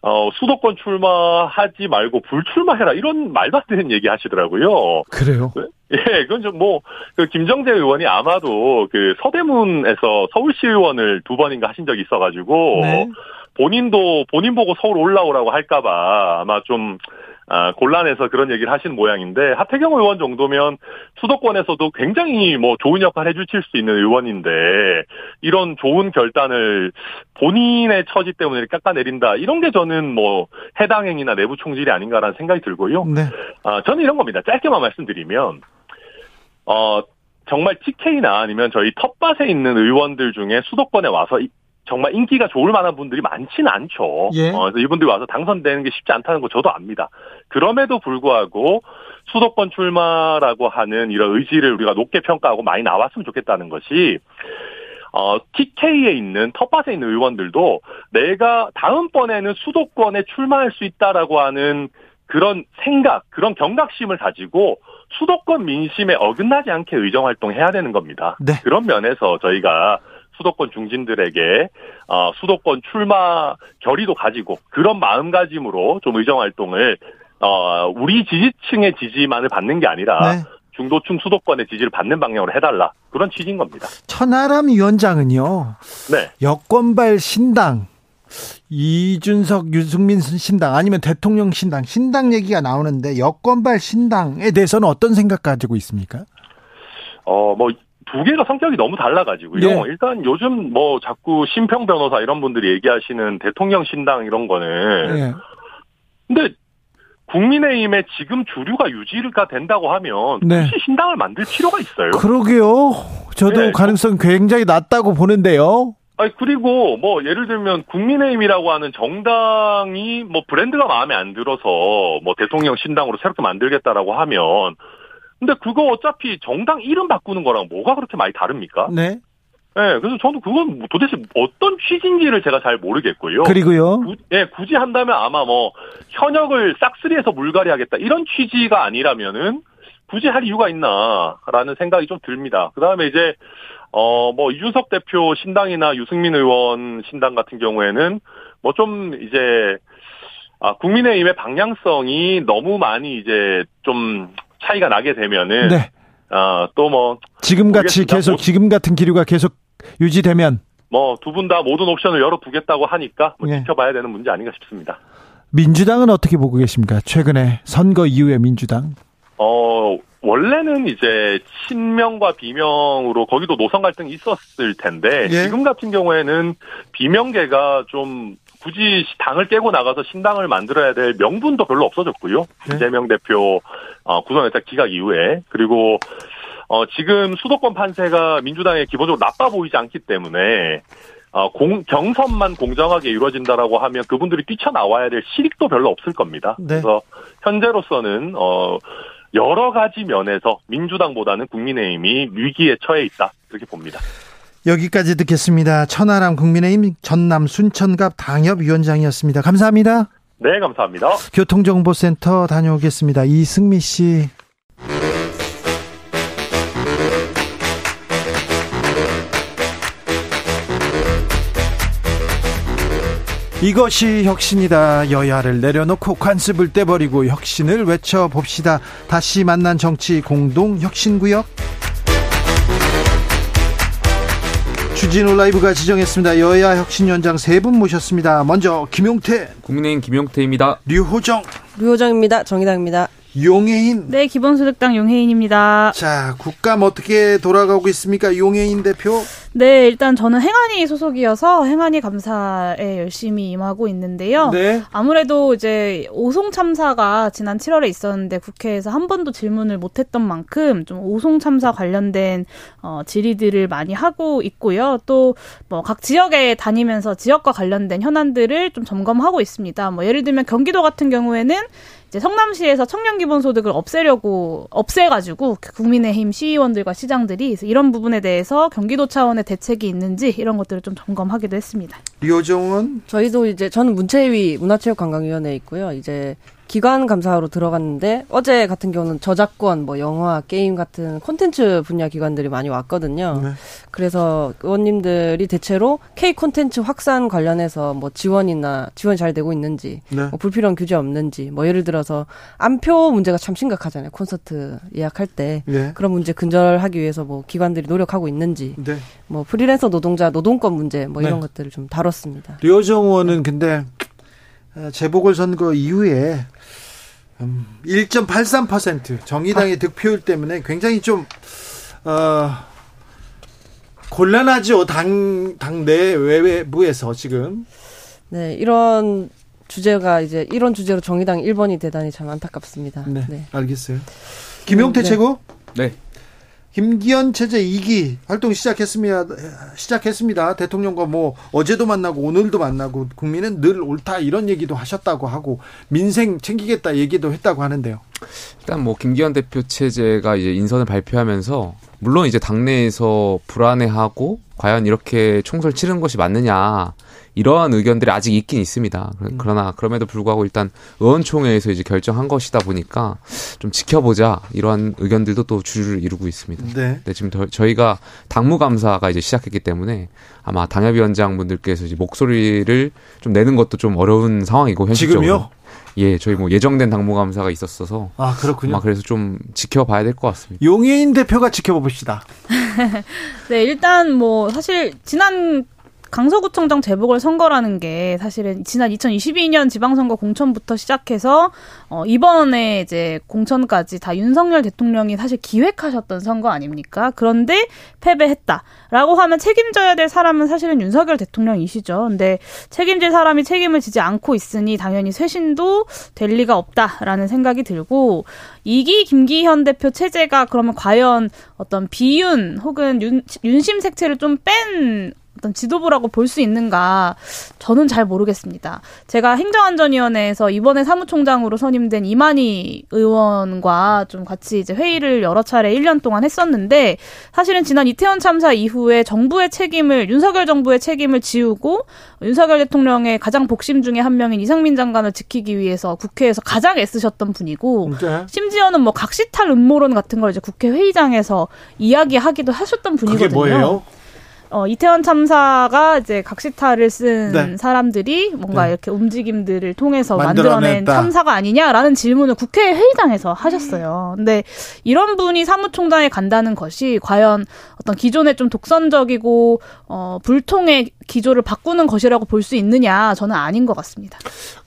Speaker 4: 어 수도권 출마하지 말고 불출마해라 이런 말도 안 되는 얘기 하시더라고요.
Speaker 1: 그래요.
Speaker 4: 예, 그건 좀 뭐, 그 김정재 의원이 아마도 그 서대문에서 서울시 의원을 두 번인가 하신 적이 있어가지고,
Speaker 1: 네.
Speaker 4: 본인도, 본인 보고 서울 올라오라고 할까봐 아마 좀, 아, 곤란해서 그런 얘기를 하신 모양인데, 하태경 의원 정도면 수도권에서도 굉장히 뭐 좋은 역할 해주실 수 있는 의원인데, 이런 좋은 결단을 본인의 처지 때문에 깎아내린다. 이런 게 저는 뭐, 해당 행위나 내부 총질이 아닌가라는 생각이 들고요.
Speaker 1: 네.
Speaker 4: 아, 저는 이런 겁니다. 짧게만 말씀드리면, 어, 정말 TK나 아니면 저희 텃밭에 있는 의원들 중에 수도권에 와서 이- 정말 인기가 좋을 만한 분들이 많지는 않죠.
Speaker 1: 예.
Speaker 4: 어, 그래서 이분들이 와서 당선되는 게 쉽지 않다는 거 저도 압니다. 그럼에도 불구하고 수도권 출마라고 하는 이런 의지를 우리가 높게 평가하고 많이 나왔으면 좋겠다는 것이 어, TK에 있는 텃밭에 있는 의원들도 내가 다음번에는 수도권에 출마할 수 있다라고 하는 그런 생각, 그런 경각심을 가지고 수도권 민심에 어긋나지 않게 의정 활동해야 되는 겁니다.
Speaker 1: 네.
Speaker 4: 그런 면에서 저희가 수도권 중진들에게 어, 수도권 출마 결의도 가지고 그런 마음가짐으로 좀 의정 활동을 어, 우리 지지층의 지지만을 받는 게 아니라
Speaker 1: 네.
Speaker 4: 중도층 수도권의 지지를 받는 방향으로 해달라 그런 취지인 겁니다.
Speaker 1: 천하람 위원장은요.
Speaker 4: 네.
Speaker 1: 여권발 신당 이준석 유승민 신당 아니면 대통령 신당 신당 얘기가 나오는데 여권발 신당에 대해서는 어떤 생각 가지고 있습니까?
Speaker 4: 어, 뭐, 두 개가 성격이 너무 달라가지고요.
Speaker 1: 예.
Speaker 4: 일단 요즘 뭐 자꾸 심평 변호사 이런 분들이 얘기하시는 대통령 신당 이런 거는.
Speaker 1: 예.
Speaker 4: 근데 국민의힘의 지금 주류가 유지가 된다고 하면
Speaker 1: 네.
Speaker 4: 굳이 신당을 만들 필요가 있어요.
Speaker 1: 그러게요. 저도
Speaker 4: 네.
Speaker 1: 가능성 굉장히 낮다고 보는데요.
Speaker 4: 아니, 그리고 뭐 예를 들면 국민의힘이라고 하는 정당이 뭐 브랜드가 마음에 안 들어서 뭐 대통령 신당으로 새롭게 만들겠다라고 하면 근데 그거 어차피 정당 이름 바꾸는 거랑 뭐가 그렇게 많이 다릅니까?
Speaker 1: 네.
Speaker 4: 네, 그래서 저는 그건 뭐 도대체 어떤 취지인지를 제가 잘 모르겠고요.
Speaker 1: 그리고요.
Speaker 4: 구, 예, 굳이 한다면 아마 뭐 현역을 싹쓸이해서 물갈이하겠다 이런 취지가 아니라면은 굳이 할 이유가 있나라는 생각이 좀 듭니다. 그 다음에 이제 어 뭐 이준석 대표 신당이나 유승민 의원 신당 같은 경우에는 뭐 좀 이제 아 국민의힘의 방향성이 너무 많이 이제 좀 차이가 나게 되면은
Speaker 1: 네.
Speaker 4: 아또뭐
Speaker 1: 지금 같이. 계속
Speaker 4: 뭐-
Speaker 1: 지금 같은 기류가 계속 유지되면
Speaker 4: 뭐 두 분 다 모든 옵션을 열어두겠다고 하니까 뭐
Speaker 1: 예.
Speaker 4: 지켜봐야 되는 문제 아닌가 싶습니다.
Speaker 1: 민주당은 어떻게 보고 계십니까? 최근에 선거 이후에 민주당.
Speaker 4: 어 원래는 이제 친명과 비명으로 거기도 노선 갈등이 있었을 텐데
Speaker 1: 예.
Speaker 4: 지금 같은 경우에는 비명계가 좀 굳이 당을 깨고 나가서 신당을 만들어야 될 명분도 별로 없어졌고요.
Speaker 1: 네.
Speaker 4: 이재명 대표 어, 구성회장 기각 이후에 그리고 어, 지금 수도권 판세가 민주당에 기본적으로 나빠 보이지 않기 때문에 어, 공, 경선만 공정하게 이루어진다라고 하면 그분들이 뛰쳐나와야 될 실익도 별로 없을 겁니다.
Speaker 1: 네.
Speaker 4: 그래서 현재로서는 어, 여러 가지 면에서 민주당보다는 국민의힘이 위기에 처해 있다 이렇게 봅니다.
Speaker 1: 여기까지 듣겠습니다. 천하람 국민의힘 전남 순천갑 당협위원장이었습니다. 감사합니다.
Speaker 4: 네, 감사합니다.
Speaker 1: 교통정보센터 다녀오겠습니다. 이승미 씨. 이것이 혁신이다. 여야를 내려놓고 관습을 떼버리고 혁신을 외쳐봅시다. 다시 만난 정치 공동 혁신구역. 주진우 라이브가 지정했습니다. 여야 혁신위원장 세 분 모셨습니다. 먼저 김용태,
Speaker 5: 국민의힘 김용태입니다.
Speaker 1: 류호정,
Speaker 6: 류호정입니다. 정의당입니다.
Speaker 1: 용해인.
Speaker 7: 네, 기본소득당 용혜인입니다.
Speaker 1: 자, 국감 어떻게 돌아가고 있습니까? 용해인 대표.
Speaker 7: 네, 일단 저는 행안위 소속이어서 행안위 감사에 열심히 임하고 있는데요.
Speaker 1: 네.
Speaker 7: 아무래도 이제 오송 참사가 지난 7월에 있었는데 국회에서 한 번도 질문을 못했던 만큼 좀 오송 참사 관련된 어, 질의들을 많이 하고 있고요. 또 뭐 각 지역에 다니면서 지역과 관련된 현안들을 좀 점검하고 있습니다. 뭐 예를 들면 경기도 같은 경우에는 이제 성남시에서 청년 기본소득을 없애려고 없애가지고 국민의힘 시의원들과 시장들이 이런 부분에 대해서 경기도 차원의 대책이 있는지 이런 것들을 좀 점검하기도 했습니다.
Speaker 1: 류호정은
Speaker 6: 저희도 이제 저는 문체위 문화체육관광위원회에 있고요. 이제 기관 감사로 들어갔는데 어제 같은 경우는 저작권, 뭐 영화, 게임 같은 콘텐츠 분야 기관들이 많이 왔거든요.
Speaker 1: 네.
Speaker 6: 그래서 의원님들이 대체로 K 콘텐츠 확산 관련해서 뭐 지원이나 지원이 잘 되고 있는지,
Speaker 1: 네.
Speaker 6: 뭐 불필요한 규제 없는지, 뭐 예를 들어서 안표 문제가 참 심각하잖아요. 콘서트 예약할 때
Speaker 1: 네.
Speaker 6: 그런 문제 근절하기 위해서 뭐 기관들이 노력하고 있는지,
Speaker 1: 네.
Speaker 6: 뭐 프리랜서 노동자 노동권 문제 뭐 이런
Speaker 1: 네.
Speaker 6: 것들을 좀 다뤘습니다.
Speaker 1: 류호정 의원은 근데 어, 재보궐선거 이후에 음, 1.83% 정의당의 득표율 때문에 굉장히 좀 어, 곤란하죠. 당, 당내 외부에서 지금.
Speaker 6: 네, 이런 주제가 이제 이런 주제로 정의당 1번이 대단히 참 안타깝습니다.
Speaker 1: 네.
Speaker 6: 네.
Speaker 1: 알겠어요. 김용태
Speaker 6: 네.
Speaker 1: 최고?
Speaker 5: 네.
Speaker 1: 김기현 체제 2기 활동 시작했습니다. 시작했습니다. 대통령과 뭐 어제도 만나고 오늘도 만나고 국민은 늘 옳다 이런 얘기도 하셨다고 하고 민생 챙기겠다 얘기도 했다고 하는데요.
Speaker 5: 일단 뭐 김기현 대표 체제가 이제 인선을 발표하면서 물론 이제 당내에서 불안해하고 과연 이렇게 총선 치른 것이 맞느냐 이러한 의견들이 아직 있긴 있습니다. 그- 그러나 그럼에도 불구하고 일단 의원총회에서 이제 결정한 것이다 보니까 좀 지켜보자 이러한 의견들도 또 주류를 이루고 있습니다.
Speaker 1: 네.
Speaker 5: 네, 지금 더- 저희가 당무감사가 이제 시작했기 때문에 아마 당협위원장 분들께서 이제 목소리를 좀 내는 것도 좀 어려운 상황이고 현실적으로.
Speaker 1: 지금요?
Speaker 5: 예, 저희 뭐 예정된 당무감사가 있었어서
Speaker 1: 아 그렇군요.
Speaker 5: 아마 그래서 좀 지켜봐야 될 것 같습니다.
Speaker 1: 용해인 대표가 지켜봅시다.
Speaker 7: 네, 일단 뭐 사실 지난 강서구청장 재보궐 선거라는 게 사실은 지난 2022년 지방선거 공천부터 시작해서 어 이번에 이제 공천까지 다 윤석열 대통령이 사실 기획하셨던 선거 아닙니까? 그런데 패배했다라고 하면 책임져야 될 사람은 사실은 윤석열 대통령이시죠. 근데 책임질 사람이 책임을 지지 않고 있으니 당연히 쇄신도 될 리가 없다라는 생각이 들고 이기 김기현 대표 체제가 그러면 과연 어떤 비윤 혹은 윤, 윤심 색채를 좀 뺀 어떤 지도부라고 볼 수 있는가 저는 잘 모르겠습니다. 제가 행정안전위원회에서 이번에 사무총장으로 선임된 이만희 의원과 좀 같이 이제 회의를 여러 차례 1년 동안 했었는데 사실은 지난 이태원 참사 이후에 정부의 책임을 윤석열 정부의 책임을 지우고 윤석열 대통령의 가장 복심 중에 한 명인 이상민 장관을 지키기 위해서 국회에서 가장 애쓰셨던 분이고
Speaker 1: 네.
Speaker 7: 심지어는 뭐 각시탈 음모론 같은 걸 이제 국회 회의장에서 이야기하기도 하셨던 분이거든요. 어, 이태원 참사가 이제 각시탈을 쓴
Speaker 1: 네.
Speaker 7: 사람들이 뭔가
Speaker 1: 네.
Speaker 7: 이렇게 움직임들을 통해서. 만들어낸 참사가 아니냐라는 질문을 국회 회의장에서 하셨어요. 근데 이런 분이 사무총장에 간다는 것이 과연 어떤 기존의 좀 독선적이고 어, 불통의 기조를 바꾸는 것이라고 볼 수 있느냐 저는 아닌 것 같습니다.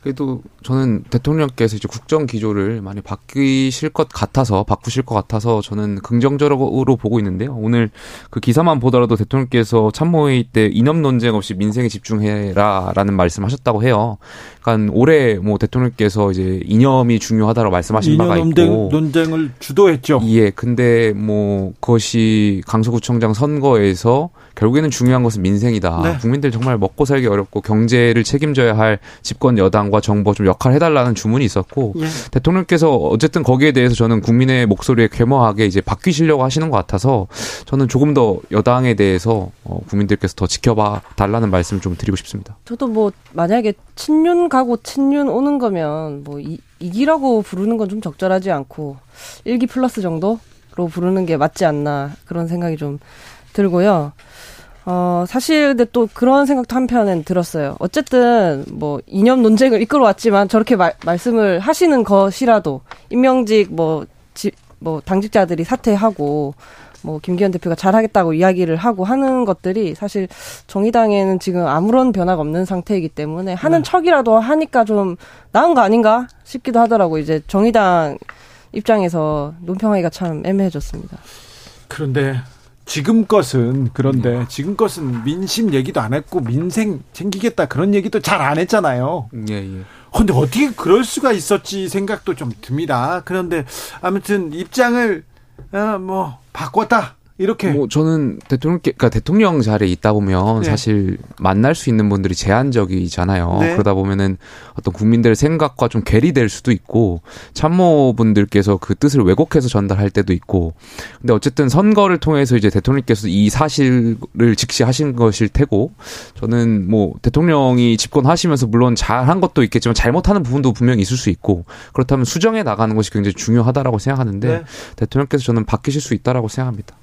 Speaker 5: 그래도 저는 대통령께서 이제 국정 기조를 많이 바뀌실 것 같아서 바꾸실 것 같아서 저는 긍정적으로 보고 있는데요. 오늘 그 기사만 보더라도 대통령께서 참모회의 때 이념 논쟁 없이 민생에 집중해라라는 말씀하셨다고 해요. 그러니까 올해 뭐 대통령께서 이제 이념이 중요하다고 말씀하신 바가
Speaker 1: 이념
Speaker 5: 있고
Speaker 1: 논쟁, 논쟁을 주도했죠.
Speaker 5: 예, 근데 뭐 그것이 강서구청장 선거에서 결국에는 중요한 것은 민생이다.
Speaker 1: 네.
Speaker 5: 국민들 정말 먹고 살기 어렵고 경제를 책임져야 할 집권 여당과 정부 좀 역할 해달라는 주문이 있었고
Speaker 1: 예.
Speaker 5: 대통령께서 어쨌든 거기에 대해서 저는 국민의 목소리에 괴모하게 이제 바뀌시려고 하시는 것 같아서 저는 조금 더 여당에 대해서 어, 국민들께서 더 지켜봐 달라는 말씀 좀 드리고 싶습니다.
Speaker 6: 저도 뭐 만약에 친윤 가고 친윤 오는 거면 뭐 이, 이기라고 부르는 건 좀 적절하지 않고 일기 플러스 정도로 부르는 게 맞지 않나 그런 생각이 좀 들고요. 어, 사실 근데 또 그런 생각도 한편엔 들었어요. 어쨌든 뭐 이념 논쟁을 이끌어왔지만 저렇게 말, 말씀을 하시는 것이라도 임명직 뭐, 지, 뭐 당직자들이 사퇴하고 뭐 김기현 대표가 잘하겠다고 이야기를 하고 하는 것들이 사실 정의당에는 지금 아무런 변화가 없는 상태이기 때문에 하는
Speaker 1: 네.
Speaker 6: 척이라도 하니까 좀 나은 거 아닌가 싶기도 하더라고 이제 정의당 입장에서 논평하기가 참 애매해졌습니다.
Speaker 1: 그런데 지금 것은 그런데 지금 것은 민심 얘기도 안 했고 민생 챙기겠다 그런 얘기도 잘 안 했잖아요.
Speaker 5: 예, 예.
Speaker 1: 근데 어떻게 그럴 수가 있었지 생각도 좀 듭니다. 그런데 아무튼 입장을 어, 뭐 바꿨다 이렇게
Speaker 5: 뭐 저는 대통령 그러니까 대통령 자리에 있다 보면
Speaker 1: 네.
Speaker 5: 사실 만날 수 있는 분들이 제한적이잖아요.
Speaker 1: 네.
Speaker 5: 그러다 보면은 어떤 국민들의 생각과 좀 괴리될 수도 있고 참모분들께서 그 뜻을 왜곡해서 전달할 때도 있고. 근데 어쨌든 선거를 통해서 이제 대통령께서 이 사실을 직시하신 것일 테고 저는 뭐 대통령이 집권하시면서 물론 잘한 것도 있겠지만 잘못하는 부분도 분명히 있을 수 있고 그렇다면 수정해 나가는 것이 굉장히 중요하다라고 생각하는데
Speaker 1: 네.
Speaker 5: 대통령께서 저는 바뀌실 수 있다라고 생각합니다.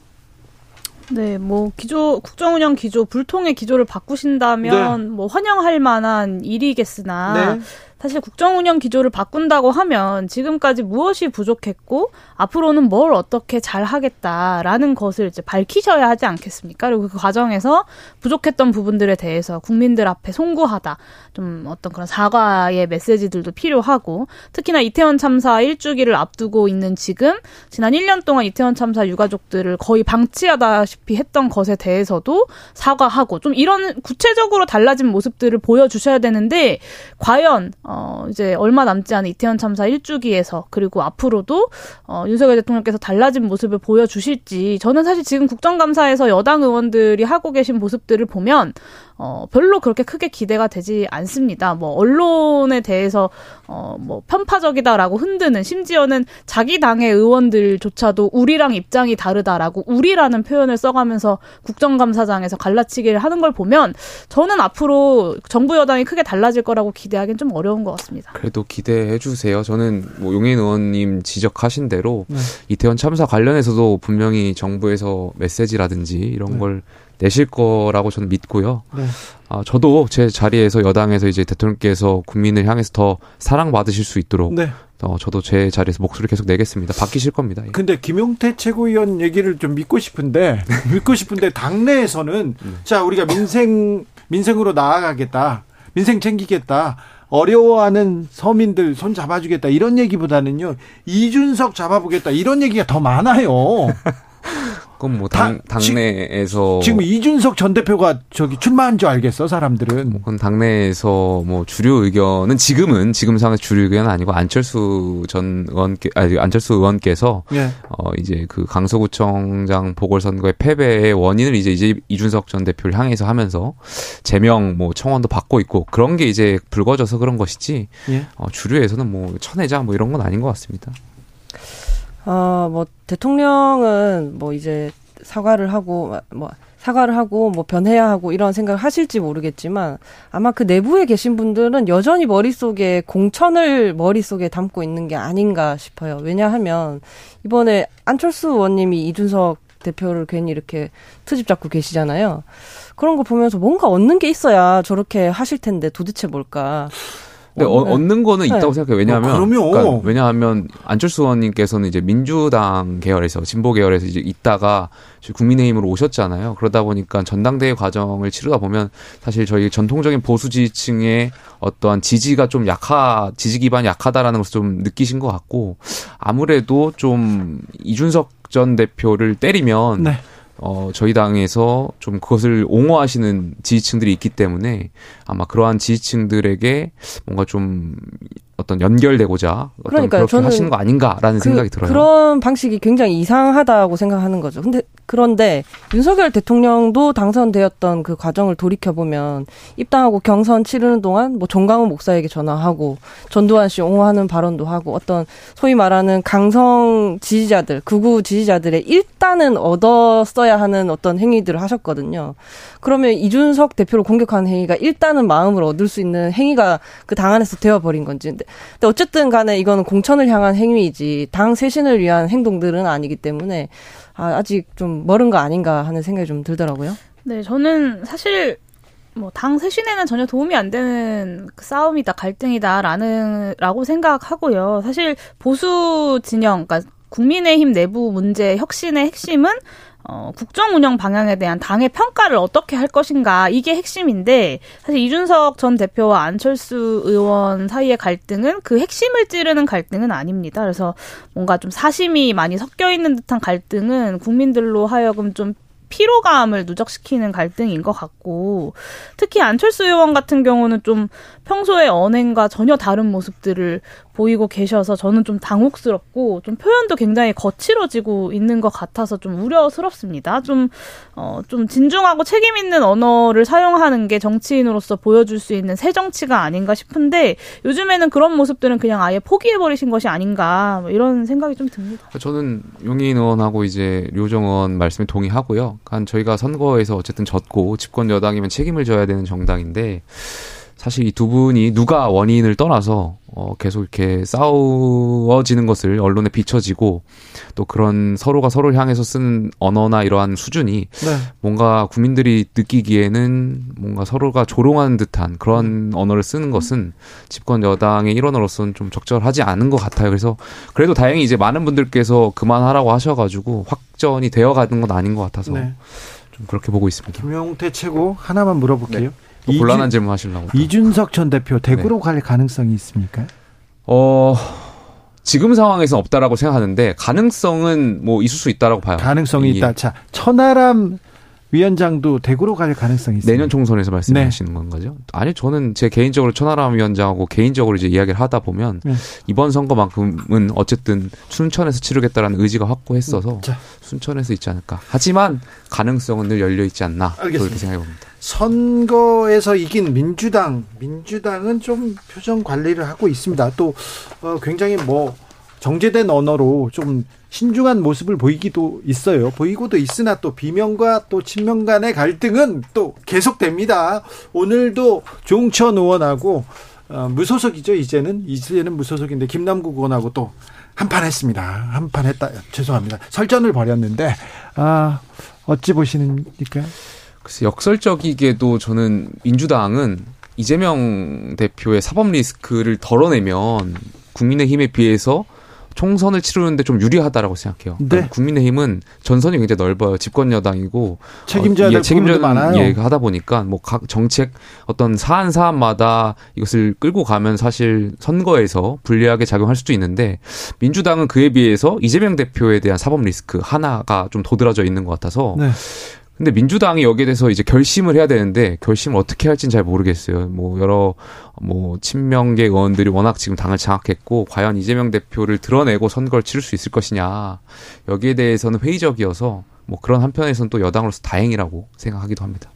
Speaker 7: 네, 뭐 기조 국정운영 기조 불통의 기조를 바꾸신다면 뭐 환영할 만한 일이겠으나
Speaker 1: 네.
Speaker 7: 사실 국정 운영 기조를 바꾼다고 하면 지금까지 무엇이 부족했고 앞으로는 뭘 어떻게 잘 하겠다라는 것을 이제 밝히셔야 하지 않겠습니까? 그리고 그 과정에서 부족했던 부분들에 대해서 국민들 앞에 송구하다. 좀 어떤 그런 사과의 메시지들도 필요하고 특히나 이태원 참사 일주기를 앞두고 있는 지금 지난 1년 동안 이태원 참사 유가족들을 거의 방치하다시피 했던 것에 대해서도 사과하고 좀 이런 구체적으로 달라진 모습들을 보여주셔야 되는데 과연 어 이제 얼마 남지 않은 이태원 참사 일주기에서 그리고 앞으로도 어 윤석열 대통령께서 달라진 모습을 보여주실지 저는 사실 지금 국정감사에서 여당 의원들이 하고 계신 모습들을 보면 어, 별로 그렇게 크게 기대가 되지 않습니다. 뭐, 언론에 대해서, 어, 뭐, 편파적이다라고 흔드는, 심지어는 자기 당의 의원들조차도 우리랑 입장이 다르다라고 우리라는 표현을 써가면서 국정감사장에서 갈라치기를 하는 걸 보면 저는 앞으로 정부 여당이 크게 달라질 거라고 기대하기는 좀 어려운 것 같습니다.
Speaker 5: 그래도 기대해 주세요. 저는 뭐 용인 의원님 지적하신 대로
Speaker 1: 네.
Speaker 5: 이태원 참사 관련해서도 분명히 정부에서 메시지라든지 이런
Speaker 1: 네.
Speaker 5: 걸 내실 거라고 저는 믿고요.
Speaker 1: 네.
Speaker 5: 아, 저도 제 자리에서 여당에서 이제 대통령께서 국민을 향해서 더 사랑받으실 수 있도록
Speaker 1: 네.
Speaker 5: 어, 저도 제 자리에서 목소리 계속 내겠습니다. 바뀌실 겁니다. 예.
Speaker 1: 근데 김용태 최고위원 얘기를 좀 믿고 싶은데 믿고 싶은데 당내에서는 자 우리가 민생 민생으로 나아가겠다 민생 챙기겠다 어려워하는 서민들 손 잡아주겠다 이런 얘기보다는요 이준석 잡아보겠다 이런 얘기가 더 많아요.
Speaker 5: 그건 뭐
Speaker 1: 다-
Speaker 5: 당, 당내에서
Speaker 1: 지 금 이준석 전 대표가 저기 출마한 줄 알겠어 사람들은.
Speaker 5: 그건 당내에서 뭐 주류 의견은 지금은 지금 상황의 주류 의견은 아니고 안철수 전 의원께 아니 안철수 의원께서
Speaker 1: 예.
Speaker 5: 어 이제 그 강서구청장 보궐선거의 패배의 원인을 이제 이제 이준석 전 대표를 향해서 하면서 제명 뭐 청원도 받고 있고 그런 게 이제 불거져서 그런 것이지
Speaker 1: 예.
Speaker 5: 어 주류에서는 뭐 천혜자 뭐 이런 건 아닌 것 같습니다.
Speaker 6: 어, 뭐, 대통령은 뭐 이제 사과를 하고, 뭐, 사과를 하고, 뭐, 변해야 하고, 이런 생각을 하실지 모르겠지만, 아마 그 내부에 계신 분들은 여전히 머릿속에 공천을 머릿속에 담고 있는 게 아닌가 싶어요. 왜냐하면, 이번에 안철수 의원님이 이준석 대표를 괜히 이렇게 트집 잡고 계시잖아요. 그런 거 보면서 뭔가 얻는 게 있어야 저렇게 하실 텐데 도대체 뭘까.
Speaker 5: 근데
Speaker 6: 어,
Speaker 5: 어,
Speaker 6: 네.
Speaker 5: 얻는 거는 있다고
Speaker 6: 네.
Speaker 5: 생각해요. 왜냐하면
Speaker 1: 어, 그럼요.
Speaker 5: 그러니까 왜냐하면 안철수 의원님께서는 이제 민주당 계열에서 진보 계열에서 이제 있다가 국민의힘으로 오셨잖아요. 그러다 보니까 전당대회 과정을 치르다 보면 사실 저희 전통적인 보수 지지층의 어떠한 지지가 좀 약하 지지 기반이 약하다라는 것을 좀 느끼신 것 같고 아무래도 좀 이준석 전 대표를 때리면
Speaker 1: 네.
Speaker 5: 어, 저희 당에서 좀 그것을 옹호하시는 지지층들이 있기 때문에 아마 그러한 지지층들에게 뭔가 좀 어떤 연결되고자 어떤. 그렇게 하시는 거 아닌가라는
Speaker 6: 그,
Speaker 5: 생각이 들어요.
Speaker 6: 그런 방식이 굉장히 이상하다고 생각하는 거죠. 근데 그런데 윤석열 대통령도 당선되었던 그 과정을 돌이켜 보면 입당하고 경선 치르는 동안 뭐 정강훈 목사에게 전화하고 전두환 씨 옹호하는 발언도 하고 어떤 소위 말하는 강성 지지자들, 극우 지지자들의 일단은 얻었어야 하는 어떤 행위들을 하셨거든요. 그러면 이준석 대표를 공격하는 행위가 일단은 마음을 얻을 수 있는 행위가 그 당 안에서 되어버린 건지. 근데 어쨌든 간에 이거는 공천을 향한 행위이지 당 쇄신을 위한 행동들은 아니기 때문에 아, 아직 좀 멀은 거 아닌가 하는 생각이 좀 들더라고요.
Speaker 7: 네, 저는 사실 뭐당 쇄신에는 전혀 도움이 안 되는 그 싸움이다, 갈등이다라는 라고 생각하고요. 사실 보수 진영, 그러니까 국민의힘 내부 문제 혁신의 핵심은 어, 국정 운영 방향에 대한 당의 평가를 어떻게 할 것인가 이게 핵심인데 사실 이준석 전 대표와 안철수 의원 사이의 갈등은 그 핵심을 찌르는 갈등은 아닙니다. 그래서 뭔가 좀 사심이 많이 섞여 있는 듯한 갈등은 국민들로 하여금 좀 피로감을 누적시키는 갈등인 것 같고 특히 안철수 의원 같은 경우는 좀 평소의 언행과 전혀 다른 모습들을 보이고 계셔서 저는 좀 당혹스럽고 좀 표현도 굉장히 거칠어지고 있는 것 같아서 좀 우려스럽습니다. 좀, 어, 좀 진중하고 책임 있는 언어를 사용하는 게 정치인으로서 보여줄 수 있는 새 정치가 아닌가 싶은데 요즘에는 그런 모습들은 그냥 아예 포기해버리신 것이 아닌가 뭐 이런 생각이 좀 듭니다.
Speaker 5: 저는 용인 의원하고 이제 류정원 말씀에 동의하고요. 한 저희가 선거에서 어쨌든 졌고 집권 여당이면 책임을 져야 되는 정당인데 사실 이 두 분이 누가 원인을 떠나서 어 계속 이렇게 싸워지는 것을 언론에 비춰지고 또 그런 서로가 서로를 향해서 쓰는 언어나 이러한 수준이
Speaker 1: 네.
Speaker 5: 뭔가 국민들이 느끼기에는 뭔가 서로가 조롱하는 듯한 그런 언어를 쓰는 것은 집권 여당의 일원으로서는 좀 적절하지 않은 것 같아요. 그래서 그래도 다행히 이제 많은 분들께서 그만하라고 하셔가지고 확전이 되어가는 건 아닌 것 같아서
Speaker 1: 네.
Speaker 5: 좀 그렇게 보고 있습니다.
Speaker 1: 김용태 최고 하나만 물어볼게요.
Speaker 5: 또 곤란한 질문 하시려고. 또.
Speaker 1: 이준석 전 대표 대구로 갈 가능성이 있습니까?
Speaker 5: 어, 지금 상황에서는 없다라고 생각하는데 가능성은 뭐 있을 수 있다라고 봐요.
Speaker 1: 가능성이 있다. 자, 천하람 위원장도 대구로 갈 가능성이 있습니다.
Speaker 5: 내년 총선에서 말씀하시는 건가요? 아니 저는 제 개인적으로 천하람 위원장하고 개인적으로 이제 이야기를 하다 보면
Speaker 1: 네.
Speaker 5: 이번 선거만큼은 어쨌든 순천에서 치르겠다라는 의지가 확고했어서
Speaker 1: 자.
Speaker 5: 순천에서 있지 않을까. 하지만 가능성은 늘 열려 있지 않나
Speaker 1: 알겠습니다.
Speaker 5: 그렇게 생각해 봅니다.
Speaker 1: 선거에서 이긴 민주당, 민주당은 좀 표정 관리를 하고 있습니다. 또 어, 굉장히 뭐 정제된 언어로 좀 신중한 모습을 보이기도 있어요. 보이고도 있으나 또 비명과 또 친명 간의 갈등은 또 계속됩니다. 오늘도 종천 의원하고 어, 무소속이죠. 이제는 이제는 무소속인데 김남국 의원하고 또 한판 했습니다. 한판 했다. 죄송합니다. 설전을 벌였는데 아 어찌 보시는니까?
Speaker 5: 그래서 역설적이게도 저는 민주당은 이재명 대표의 사법 리스크를 덜어내면 국민의힘에 비해서 총선을 치르는데 좀 유리하다라고 생각해요.
Speaker 1: 네.
Speaker 5: 그러니까 국민의힘은 전선이 굉장히 넓어요. 집권 여당이고
Speaker 1: 책임져야
Speaker 5: 어,
Speaker 1: 될
Speaker 5: 예, 책임져야
Speaker 1: 부분도 많아요.
Speaker 5: 예, 하다 보니까 뭐 각 정책 어떤 사안 사안마다 이것을 끌고 가면 사실 선거에서 불리하게 작용할 수도 있는데 민주당은 그에 비해서 이재명 대표에 대한 사법 리스크 하나가 좀 도드라져 있는 것 같아서
Speaker 1: 네.
Speaker 5: 근데 민주당이 여기에 대해서 이제 결심을 해야 되는데 결심을 어떻게 할지는 잘 모르겠어요. 뭐 여러 뭐 친명계 의원들이 워낙 지금 당을 장악했고 과연 이재명 대표를 드러내고 선거를 치를 수 있을 것이냐 여기에 대해서는 회의적이어서 뭐 그런 한편에서는 또 여당으로서 다행이라고 생각하기도 합니다.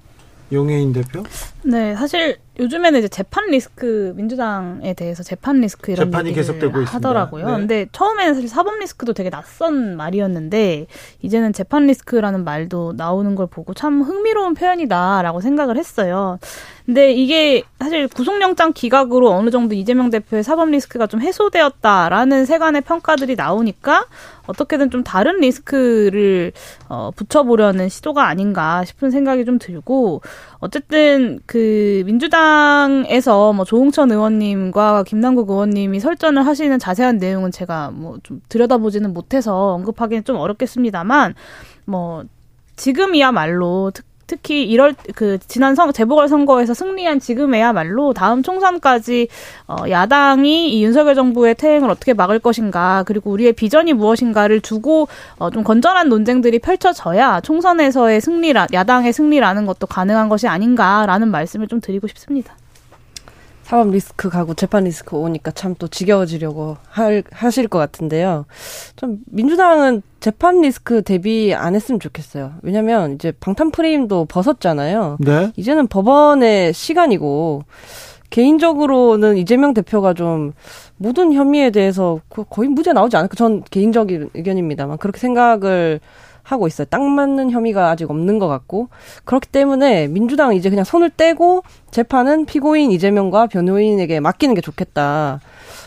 Speaker 1: 용해인 대표?
Speaker 7: 네, 사실 요즘에는 이제 재판 리스크 민주당에 대해서 재판 리스크 이런
Speaker 1: 재판이
Speaker 7: 얘기를
Speaker 1: 계속되고 있습니다.
Speaker 7: 하더라고요.
Speaker 1: 네.
Speaker 7: 근데 처음에는 사실 사법 리스크도 되게 낯선 말이었는데 이제는 재판 리스크라는 말도 나오는 걸 보고 참 흥미로운 표현이다라고 생각을 했어요. 근데 이게 사실 구속영장 기각으로 어느 정도 이재명 대표의 사법 리스크가 좀 해소되었다라는 세간의 평가들이 나오니까 어떻게든 좀 다른 리스크를 어, 붙여보려는 시도가 아닌가 싶은 생각이 좀 들고 어쨌든 그 민주당에서 뭐 조홍천 의원님과 김남국 의원님이 설전을 하시는 자세한 내용은 제가 뭐 좀 들여다보지는 못해서 언급하기는 좀 어렵겠습니다만 뭐 지금이야말로 특 특히 이럴 그 지난 선 재보궐 선거에서 승리한 지금에야말로 다음 총선까지 어 야당이 이 윤석열 정부의 퇴행을 어떻게 막을 것인가 그리고 우리의 비전이 무엇인가를 두고 어좀 건전한 논쟁들이 펼쳐져야 총선에서의 승리라 야당의 승리라는 것도 가능한 것이 아닌가라는 말씀을 좀 드리고 싶습니다.
Speaker 6: 사법 리스크 가고 재판 리스크 오니까 참 또 지겨워지려고 할, 하실 것 같은데요. 좀 민주당은 재판 리스크 대비 안 했으면 좋겠어요. 왜냐면 이제 방탄 프레임도 벗었잖아요.
Speaker 1: 네.
Speaker 6: 이제는 법원의 시간이고 개인적으로는 이재명 대표가 좀 모든 혐의에 대해서 거의 무죄 나오지 않을까 전 개인적인 의견입니다만 그렇게 생각을 하고 있어요. 딱 맞는 혐의가 아직 없는 것 같고 그렇기 때문에 민주당은 이제 그냥 손을 떼고 재판은 피고인 이재명과 변호인에게 맡기는 게 좋겠다.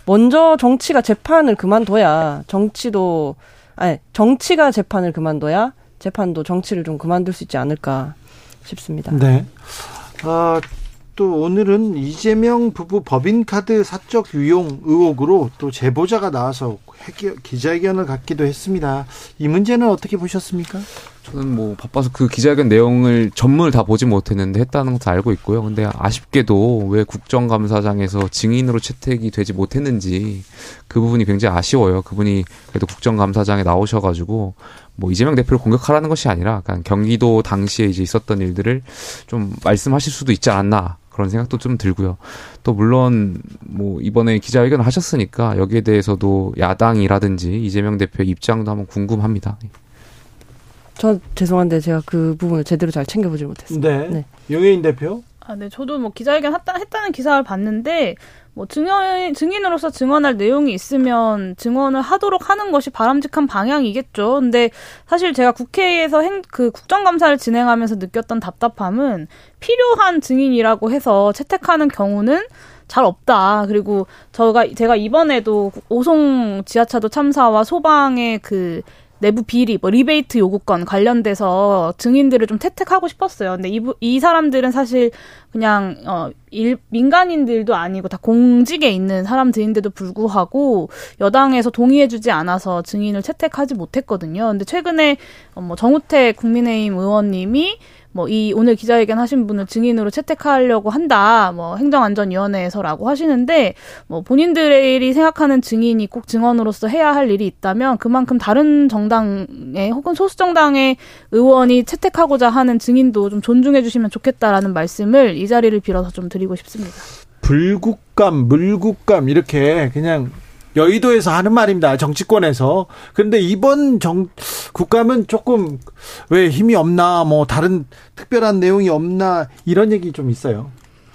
Speaker 6: 먼저 정치가 재판을 그만둬야 정치도 아니 정치가 재판을 그만둬야 재판도 정치를 좀 그만둘 수 있지 않을까 싶습니다.
Speaker 1: 네. 아, 또 오늘은 이재명 부부 법인카드 사적 유용 의혹으로 또 제보자가 나와서 기자회견을 갖기도 했습니다. 이 문제는 어떻게 보셨습니까?
Speaker 5: 저는 뭐 바빠서 그 기자회견 내용을 전문을 다 보지 못했는데 했다는 것도 알고 있고요. 근데 아쉽게도 왜 국정감사장에서 증인으로 채택이 되지 못했는지 그 부분이 굉장히 아쉬워요. 그분이 그래도 국정감사장에 나오셔가지고 뭐 이재명 대표를 공격하라는 것이 아니라 그냥 경기도 당시에 이제 있었던 일들을 좀 말씀하실 수도 있지 않았나 그런 생각도 좀 들고요. 또 물론 뭐 이번에 기자회견 하셨으니까 여기에 대해서도 야당이라든지 이재명 대표의 입장도 한번 궁금합니다.
Speaker 6: 저 죄송한데 제가 그 부분을 제대로 잘 챙겨보지 못했습니다.
Speaker 1: 네. 네. 영예인 대표.
Speaker 7: 아, 네. 저도 뭐 기자회견 했다, 했다는 기사를 봤는데 뭐 증인 증인으로서 증언할 내용이 있으면 증언을 하도록 하는 것이 바람직한 방향이겠죠. 근데 사실 제가 국회에서 행, 그 국정감사를 진행하면서 느꼈던 답답함은 필요한 증인이라고 해서 채택하는 경우는 잘 없다. 그리고 저가 제가 이번에도 오송 지하차도 참사와 소방의 그 내부 비리, 뭐 리베이트 요구권 관련돼서 증인들을 좀 채택하고 싶었어요. 근데 이, 이 사람들은 사실 그냥 어 일, 민간인들도 아니고 다 공직에 있는 사람들인데도 불구하고 여당에서 동의해주지 않아서 증인을 채택하지 못했거든요. 근데 최근에 어, 뭐 정우택 국민의힘 의원님이 뭐 이 오늘 기자회견 하신 분을 증인으로 채택하려고 한다. 뭐 행정안전위원회에서라고 하시는데 뭐 본인들이 생각하는 증인이 꼭 증언으로서 해야 할 일이 있다면 그만큼 다른 정당의 혹은 소수 정당의 의원이 채택하고자 하는 증인도 좀 존중해 주시면 좋겠다라는 말씀을 이 자리를 빌어서 좀 드리고 싶습니다.
Speaker 1: 불국감, 물국감 이렇게 그냥 여의도에서 하는 말입니다. 정치권에서. 그런데 이번 정, 국감은 조금 왜 힘이 없나, 뭐 다른 특별한 내용이 없나, 이런 얘기 좀 있어요.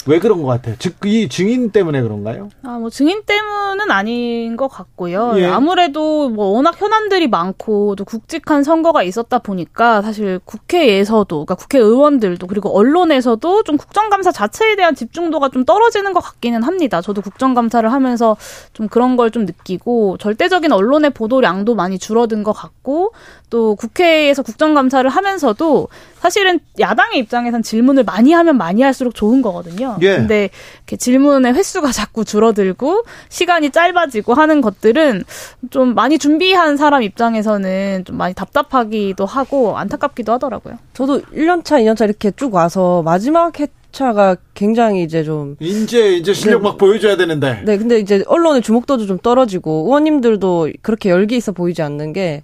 Speaker 1: 왜 그런 것 같아요? 즉, 이 증인 때문에 그런가요?
Speaker 7: 아, 뭐, 증인 때문은 아닌 것 같고요. 예. 아무래도 뭐, 워낙 현안들이 많고, 또 굵직한 선거가 있었다 보니까, 사실 국회에서도, 그러니까 국회의원들도, 그리고 언론에서도 좀 국정감사 자체에 대한 집중도가 좀 떨어지는 것 같기는 합니다. 저도 국정감사를 하면서 좀 그런 걸 좀 느끼고, 절대적인 언론의 보도량도 많이 줄어든 것 같고, 또 국회에서 국정감사를 하면서도 사실은 야당의 입장에선 질문을 많이 하면 많이 할수록 좋은 거거든요. 예. 근데 이렇게 질문의 횟수가 자꾸 줄어들고 시간이 짧아지고 하는 것들은 좀 많이 준비한 사람 입장에서는 좀 많이 답답하기도 하고 안타깝기도 하더라고요.
Speaker 6: 저도 1년차, 2년차 이렇게 쭉 와서 마지막 해 차가 굉장히 이제 좀
Speaker 1: 이제 이제 실력 네. 막 보여줘야 되는데.
Speaker 6: 네, 근데 이제 언론의 주목도도 좀 떨어지고 의원님들도 그렇게 열기 있어 보이지 않는 게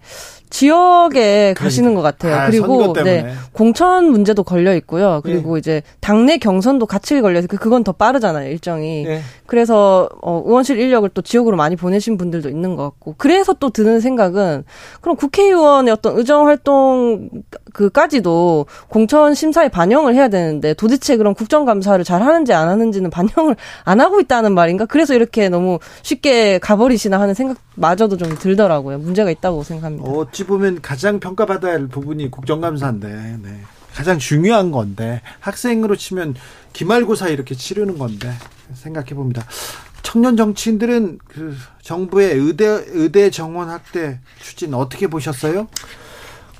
Speaker 6: 지역에. 가시는 것 같아요. 아, 그리고 네, 공천 문제도 걸려 있고요. 그리고 네. 이제 당내 경선도 같이 걸려서 그, 그건 더 빠르잖아요 일정이. 네. 그래서 어, 의원실 인력을 또 지역으로 많이 보내신 분들도 있는 것 같고. 그래서 또 드는 생각은 그럼 국회의원의 어떤 의정 활동 그까지도 공천 심사에 반영을 해야 되는데 도대체 그럼 국정감사를 잘 하는지 안 하는지는 반영을 안 하고 있다는 말인가? 그래서 이렇게 너무 쉽게 가버리시나 하는 생각 마저도 좀 들더라고요. 문제가 있다고 생각합니다.
Speaker 1: 어, 어찌 보면 가장 평가받아야 할 부분이 국정감사인데 네. 가장 중요한 건데 학생으로 치면 기말고사 이렇게 치르는 건데 생각해 봅니다. 청년 정치인들은 그 정부의 의대 의대 정원 확대 추진 어떻게 보셨어요?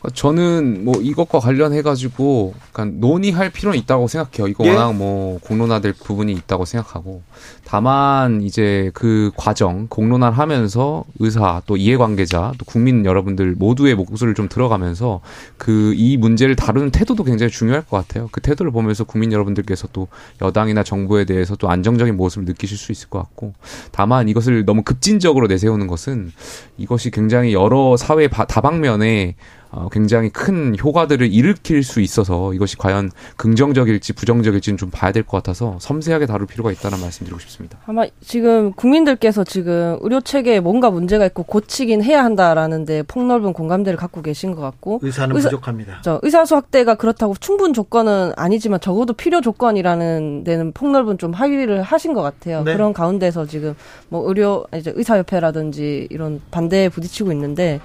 Speaker 5: 그러니까 저는 뭐 이것과 관련해 가지고 약간 논의할 필요는 있다고 생각해요. 이거
Speaker 1: 예?
Speaker 5: 워낙 뭐 공론화될 부분이 있다고 생각하고 다만 이제 그 과정 공론화를 하면서 의사 또 이해관계자 또 국민 여러분들 모두의 목소리를 좀 들어가면서 그 이 문제를 다루는 태도도 굉장히 중요할 것 같아요. 그 태도를 보면서 국민 여러분들께서 또 여당이나 정부에 대해서 또 안정적인 모습을 느끼실 수 있을 것 같고 다만 이것을 너무 급진적으로 내세우는 것은 이것이 굉장히 여러 사회 바- 다방면에 어, 굉장히 큰 효과들을 일으킬 수 있어서 이것이 과연 긍정적일지 부정적일지는 좀 봐야 될 것 같아서 섬세하게 다룰 필요가 있다는 말씀드리고 싶습니다.
Speaker 6: 아마 지금 국민들께서 지금 의료 체계에 뭔가 문제가 있고 고치긴 해야 한다라는데 폭넓은 공감대를 갖고 계신 것 같고
Speaker 1: 의사는
Speaker 6: 의사-
Speaker 1: 부족합니다.
Speaker 6: 저 의사 수 확대가 그렇다고 충분 조건은 아니지만 적어도 필요 조건이라는 데는 폭넓은 좀 합의를 하신 것 같아요.
Speaker 1: 네.
Speaker 6: 그런 가운데서 지금 뭐 의료 이제 의사협회라든지 이런 반대에 부딪히고 있는데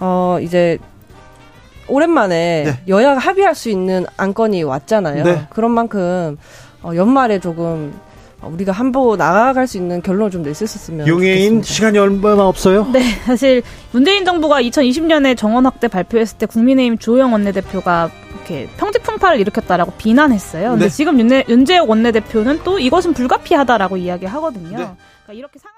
Speaker 6: 어 이제 오랜만에
Speaker 1: 네.
Speaker 6: 여야가 합의할 수 있는 안건이 왔잖아요.
Speaker 1: 네.
Speaker 6: 그런 만큼 어, 연말에 조금 우리가 한보 나아갈 수 있는 결론을 좀 낼 수 있었으면
Speaker 1: 용해인
Speaker 6: 좋겠습니다.
Speaker 1: 시간이 얼마나 없어요?
Speaker 7: 네, 사실 문재인 정부가 2020년에 정원 확대 발표했을 때 국민의힘 주호영 원내대표가 이렇게 평지 풍파를 일으켰다라고 비난했어요. 근데
Speaker 1: 네.
Speaker 7: 지금 윤내, 윤재욱 원내대표는 또 이것은 불가피하다라고 이야기하거든요.
Speaker 1: 네.
Speaker 7: 그러니까 이렇게 상황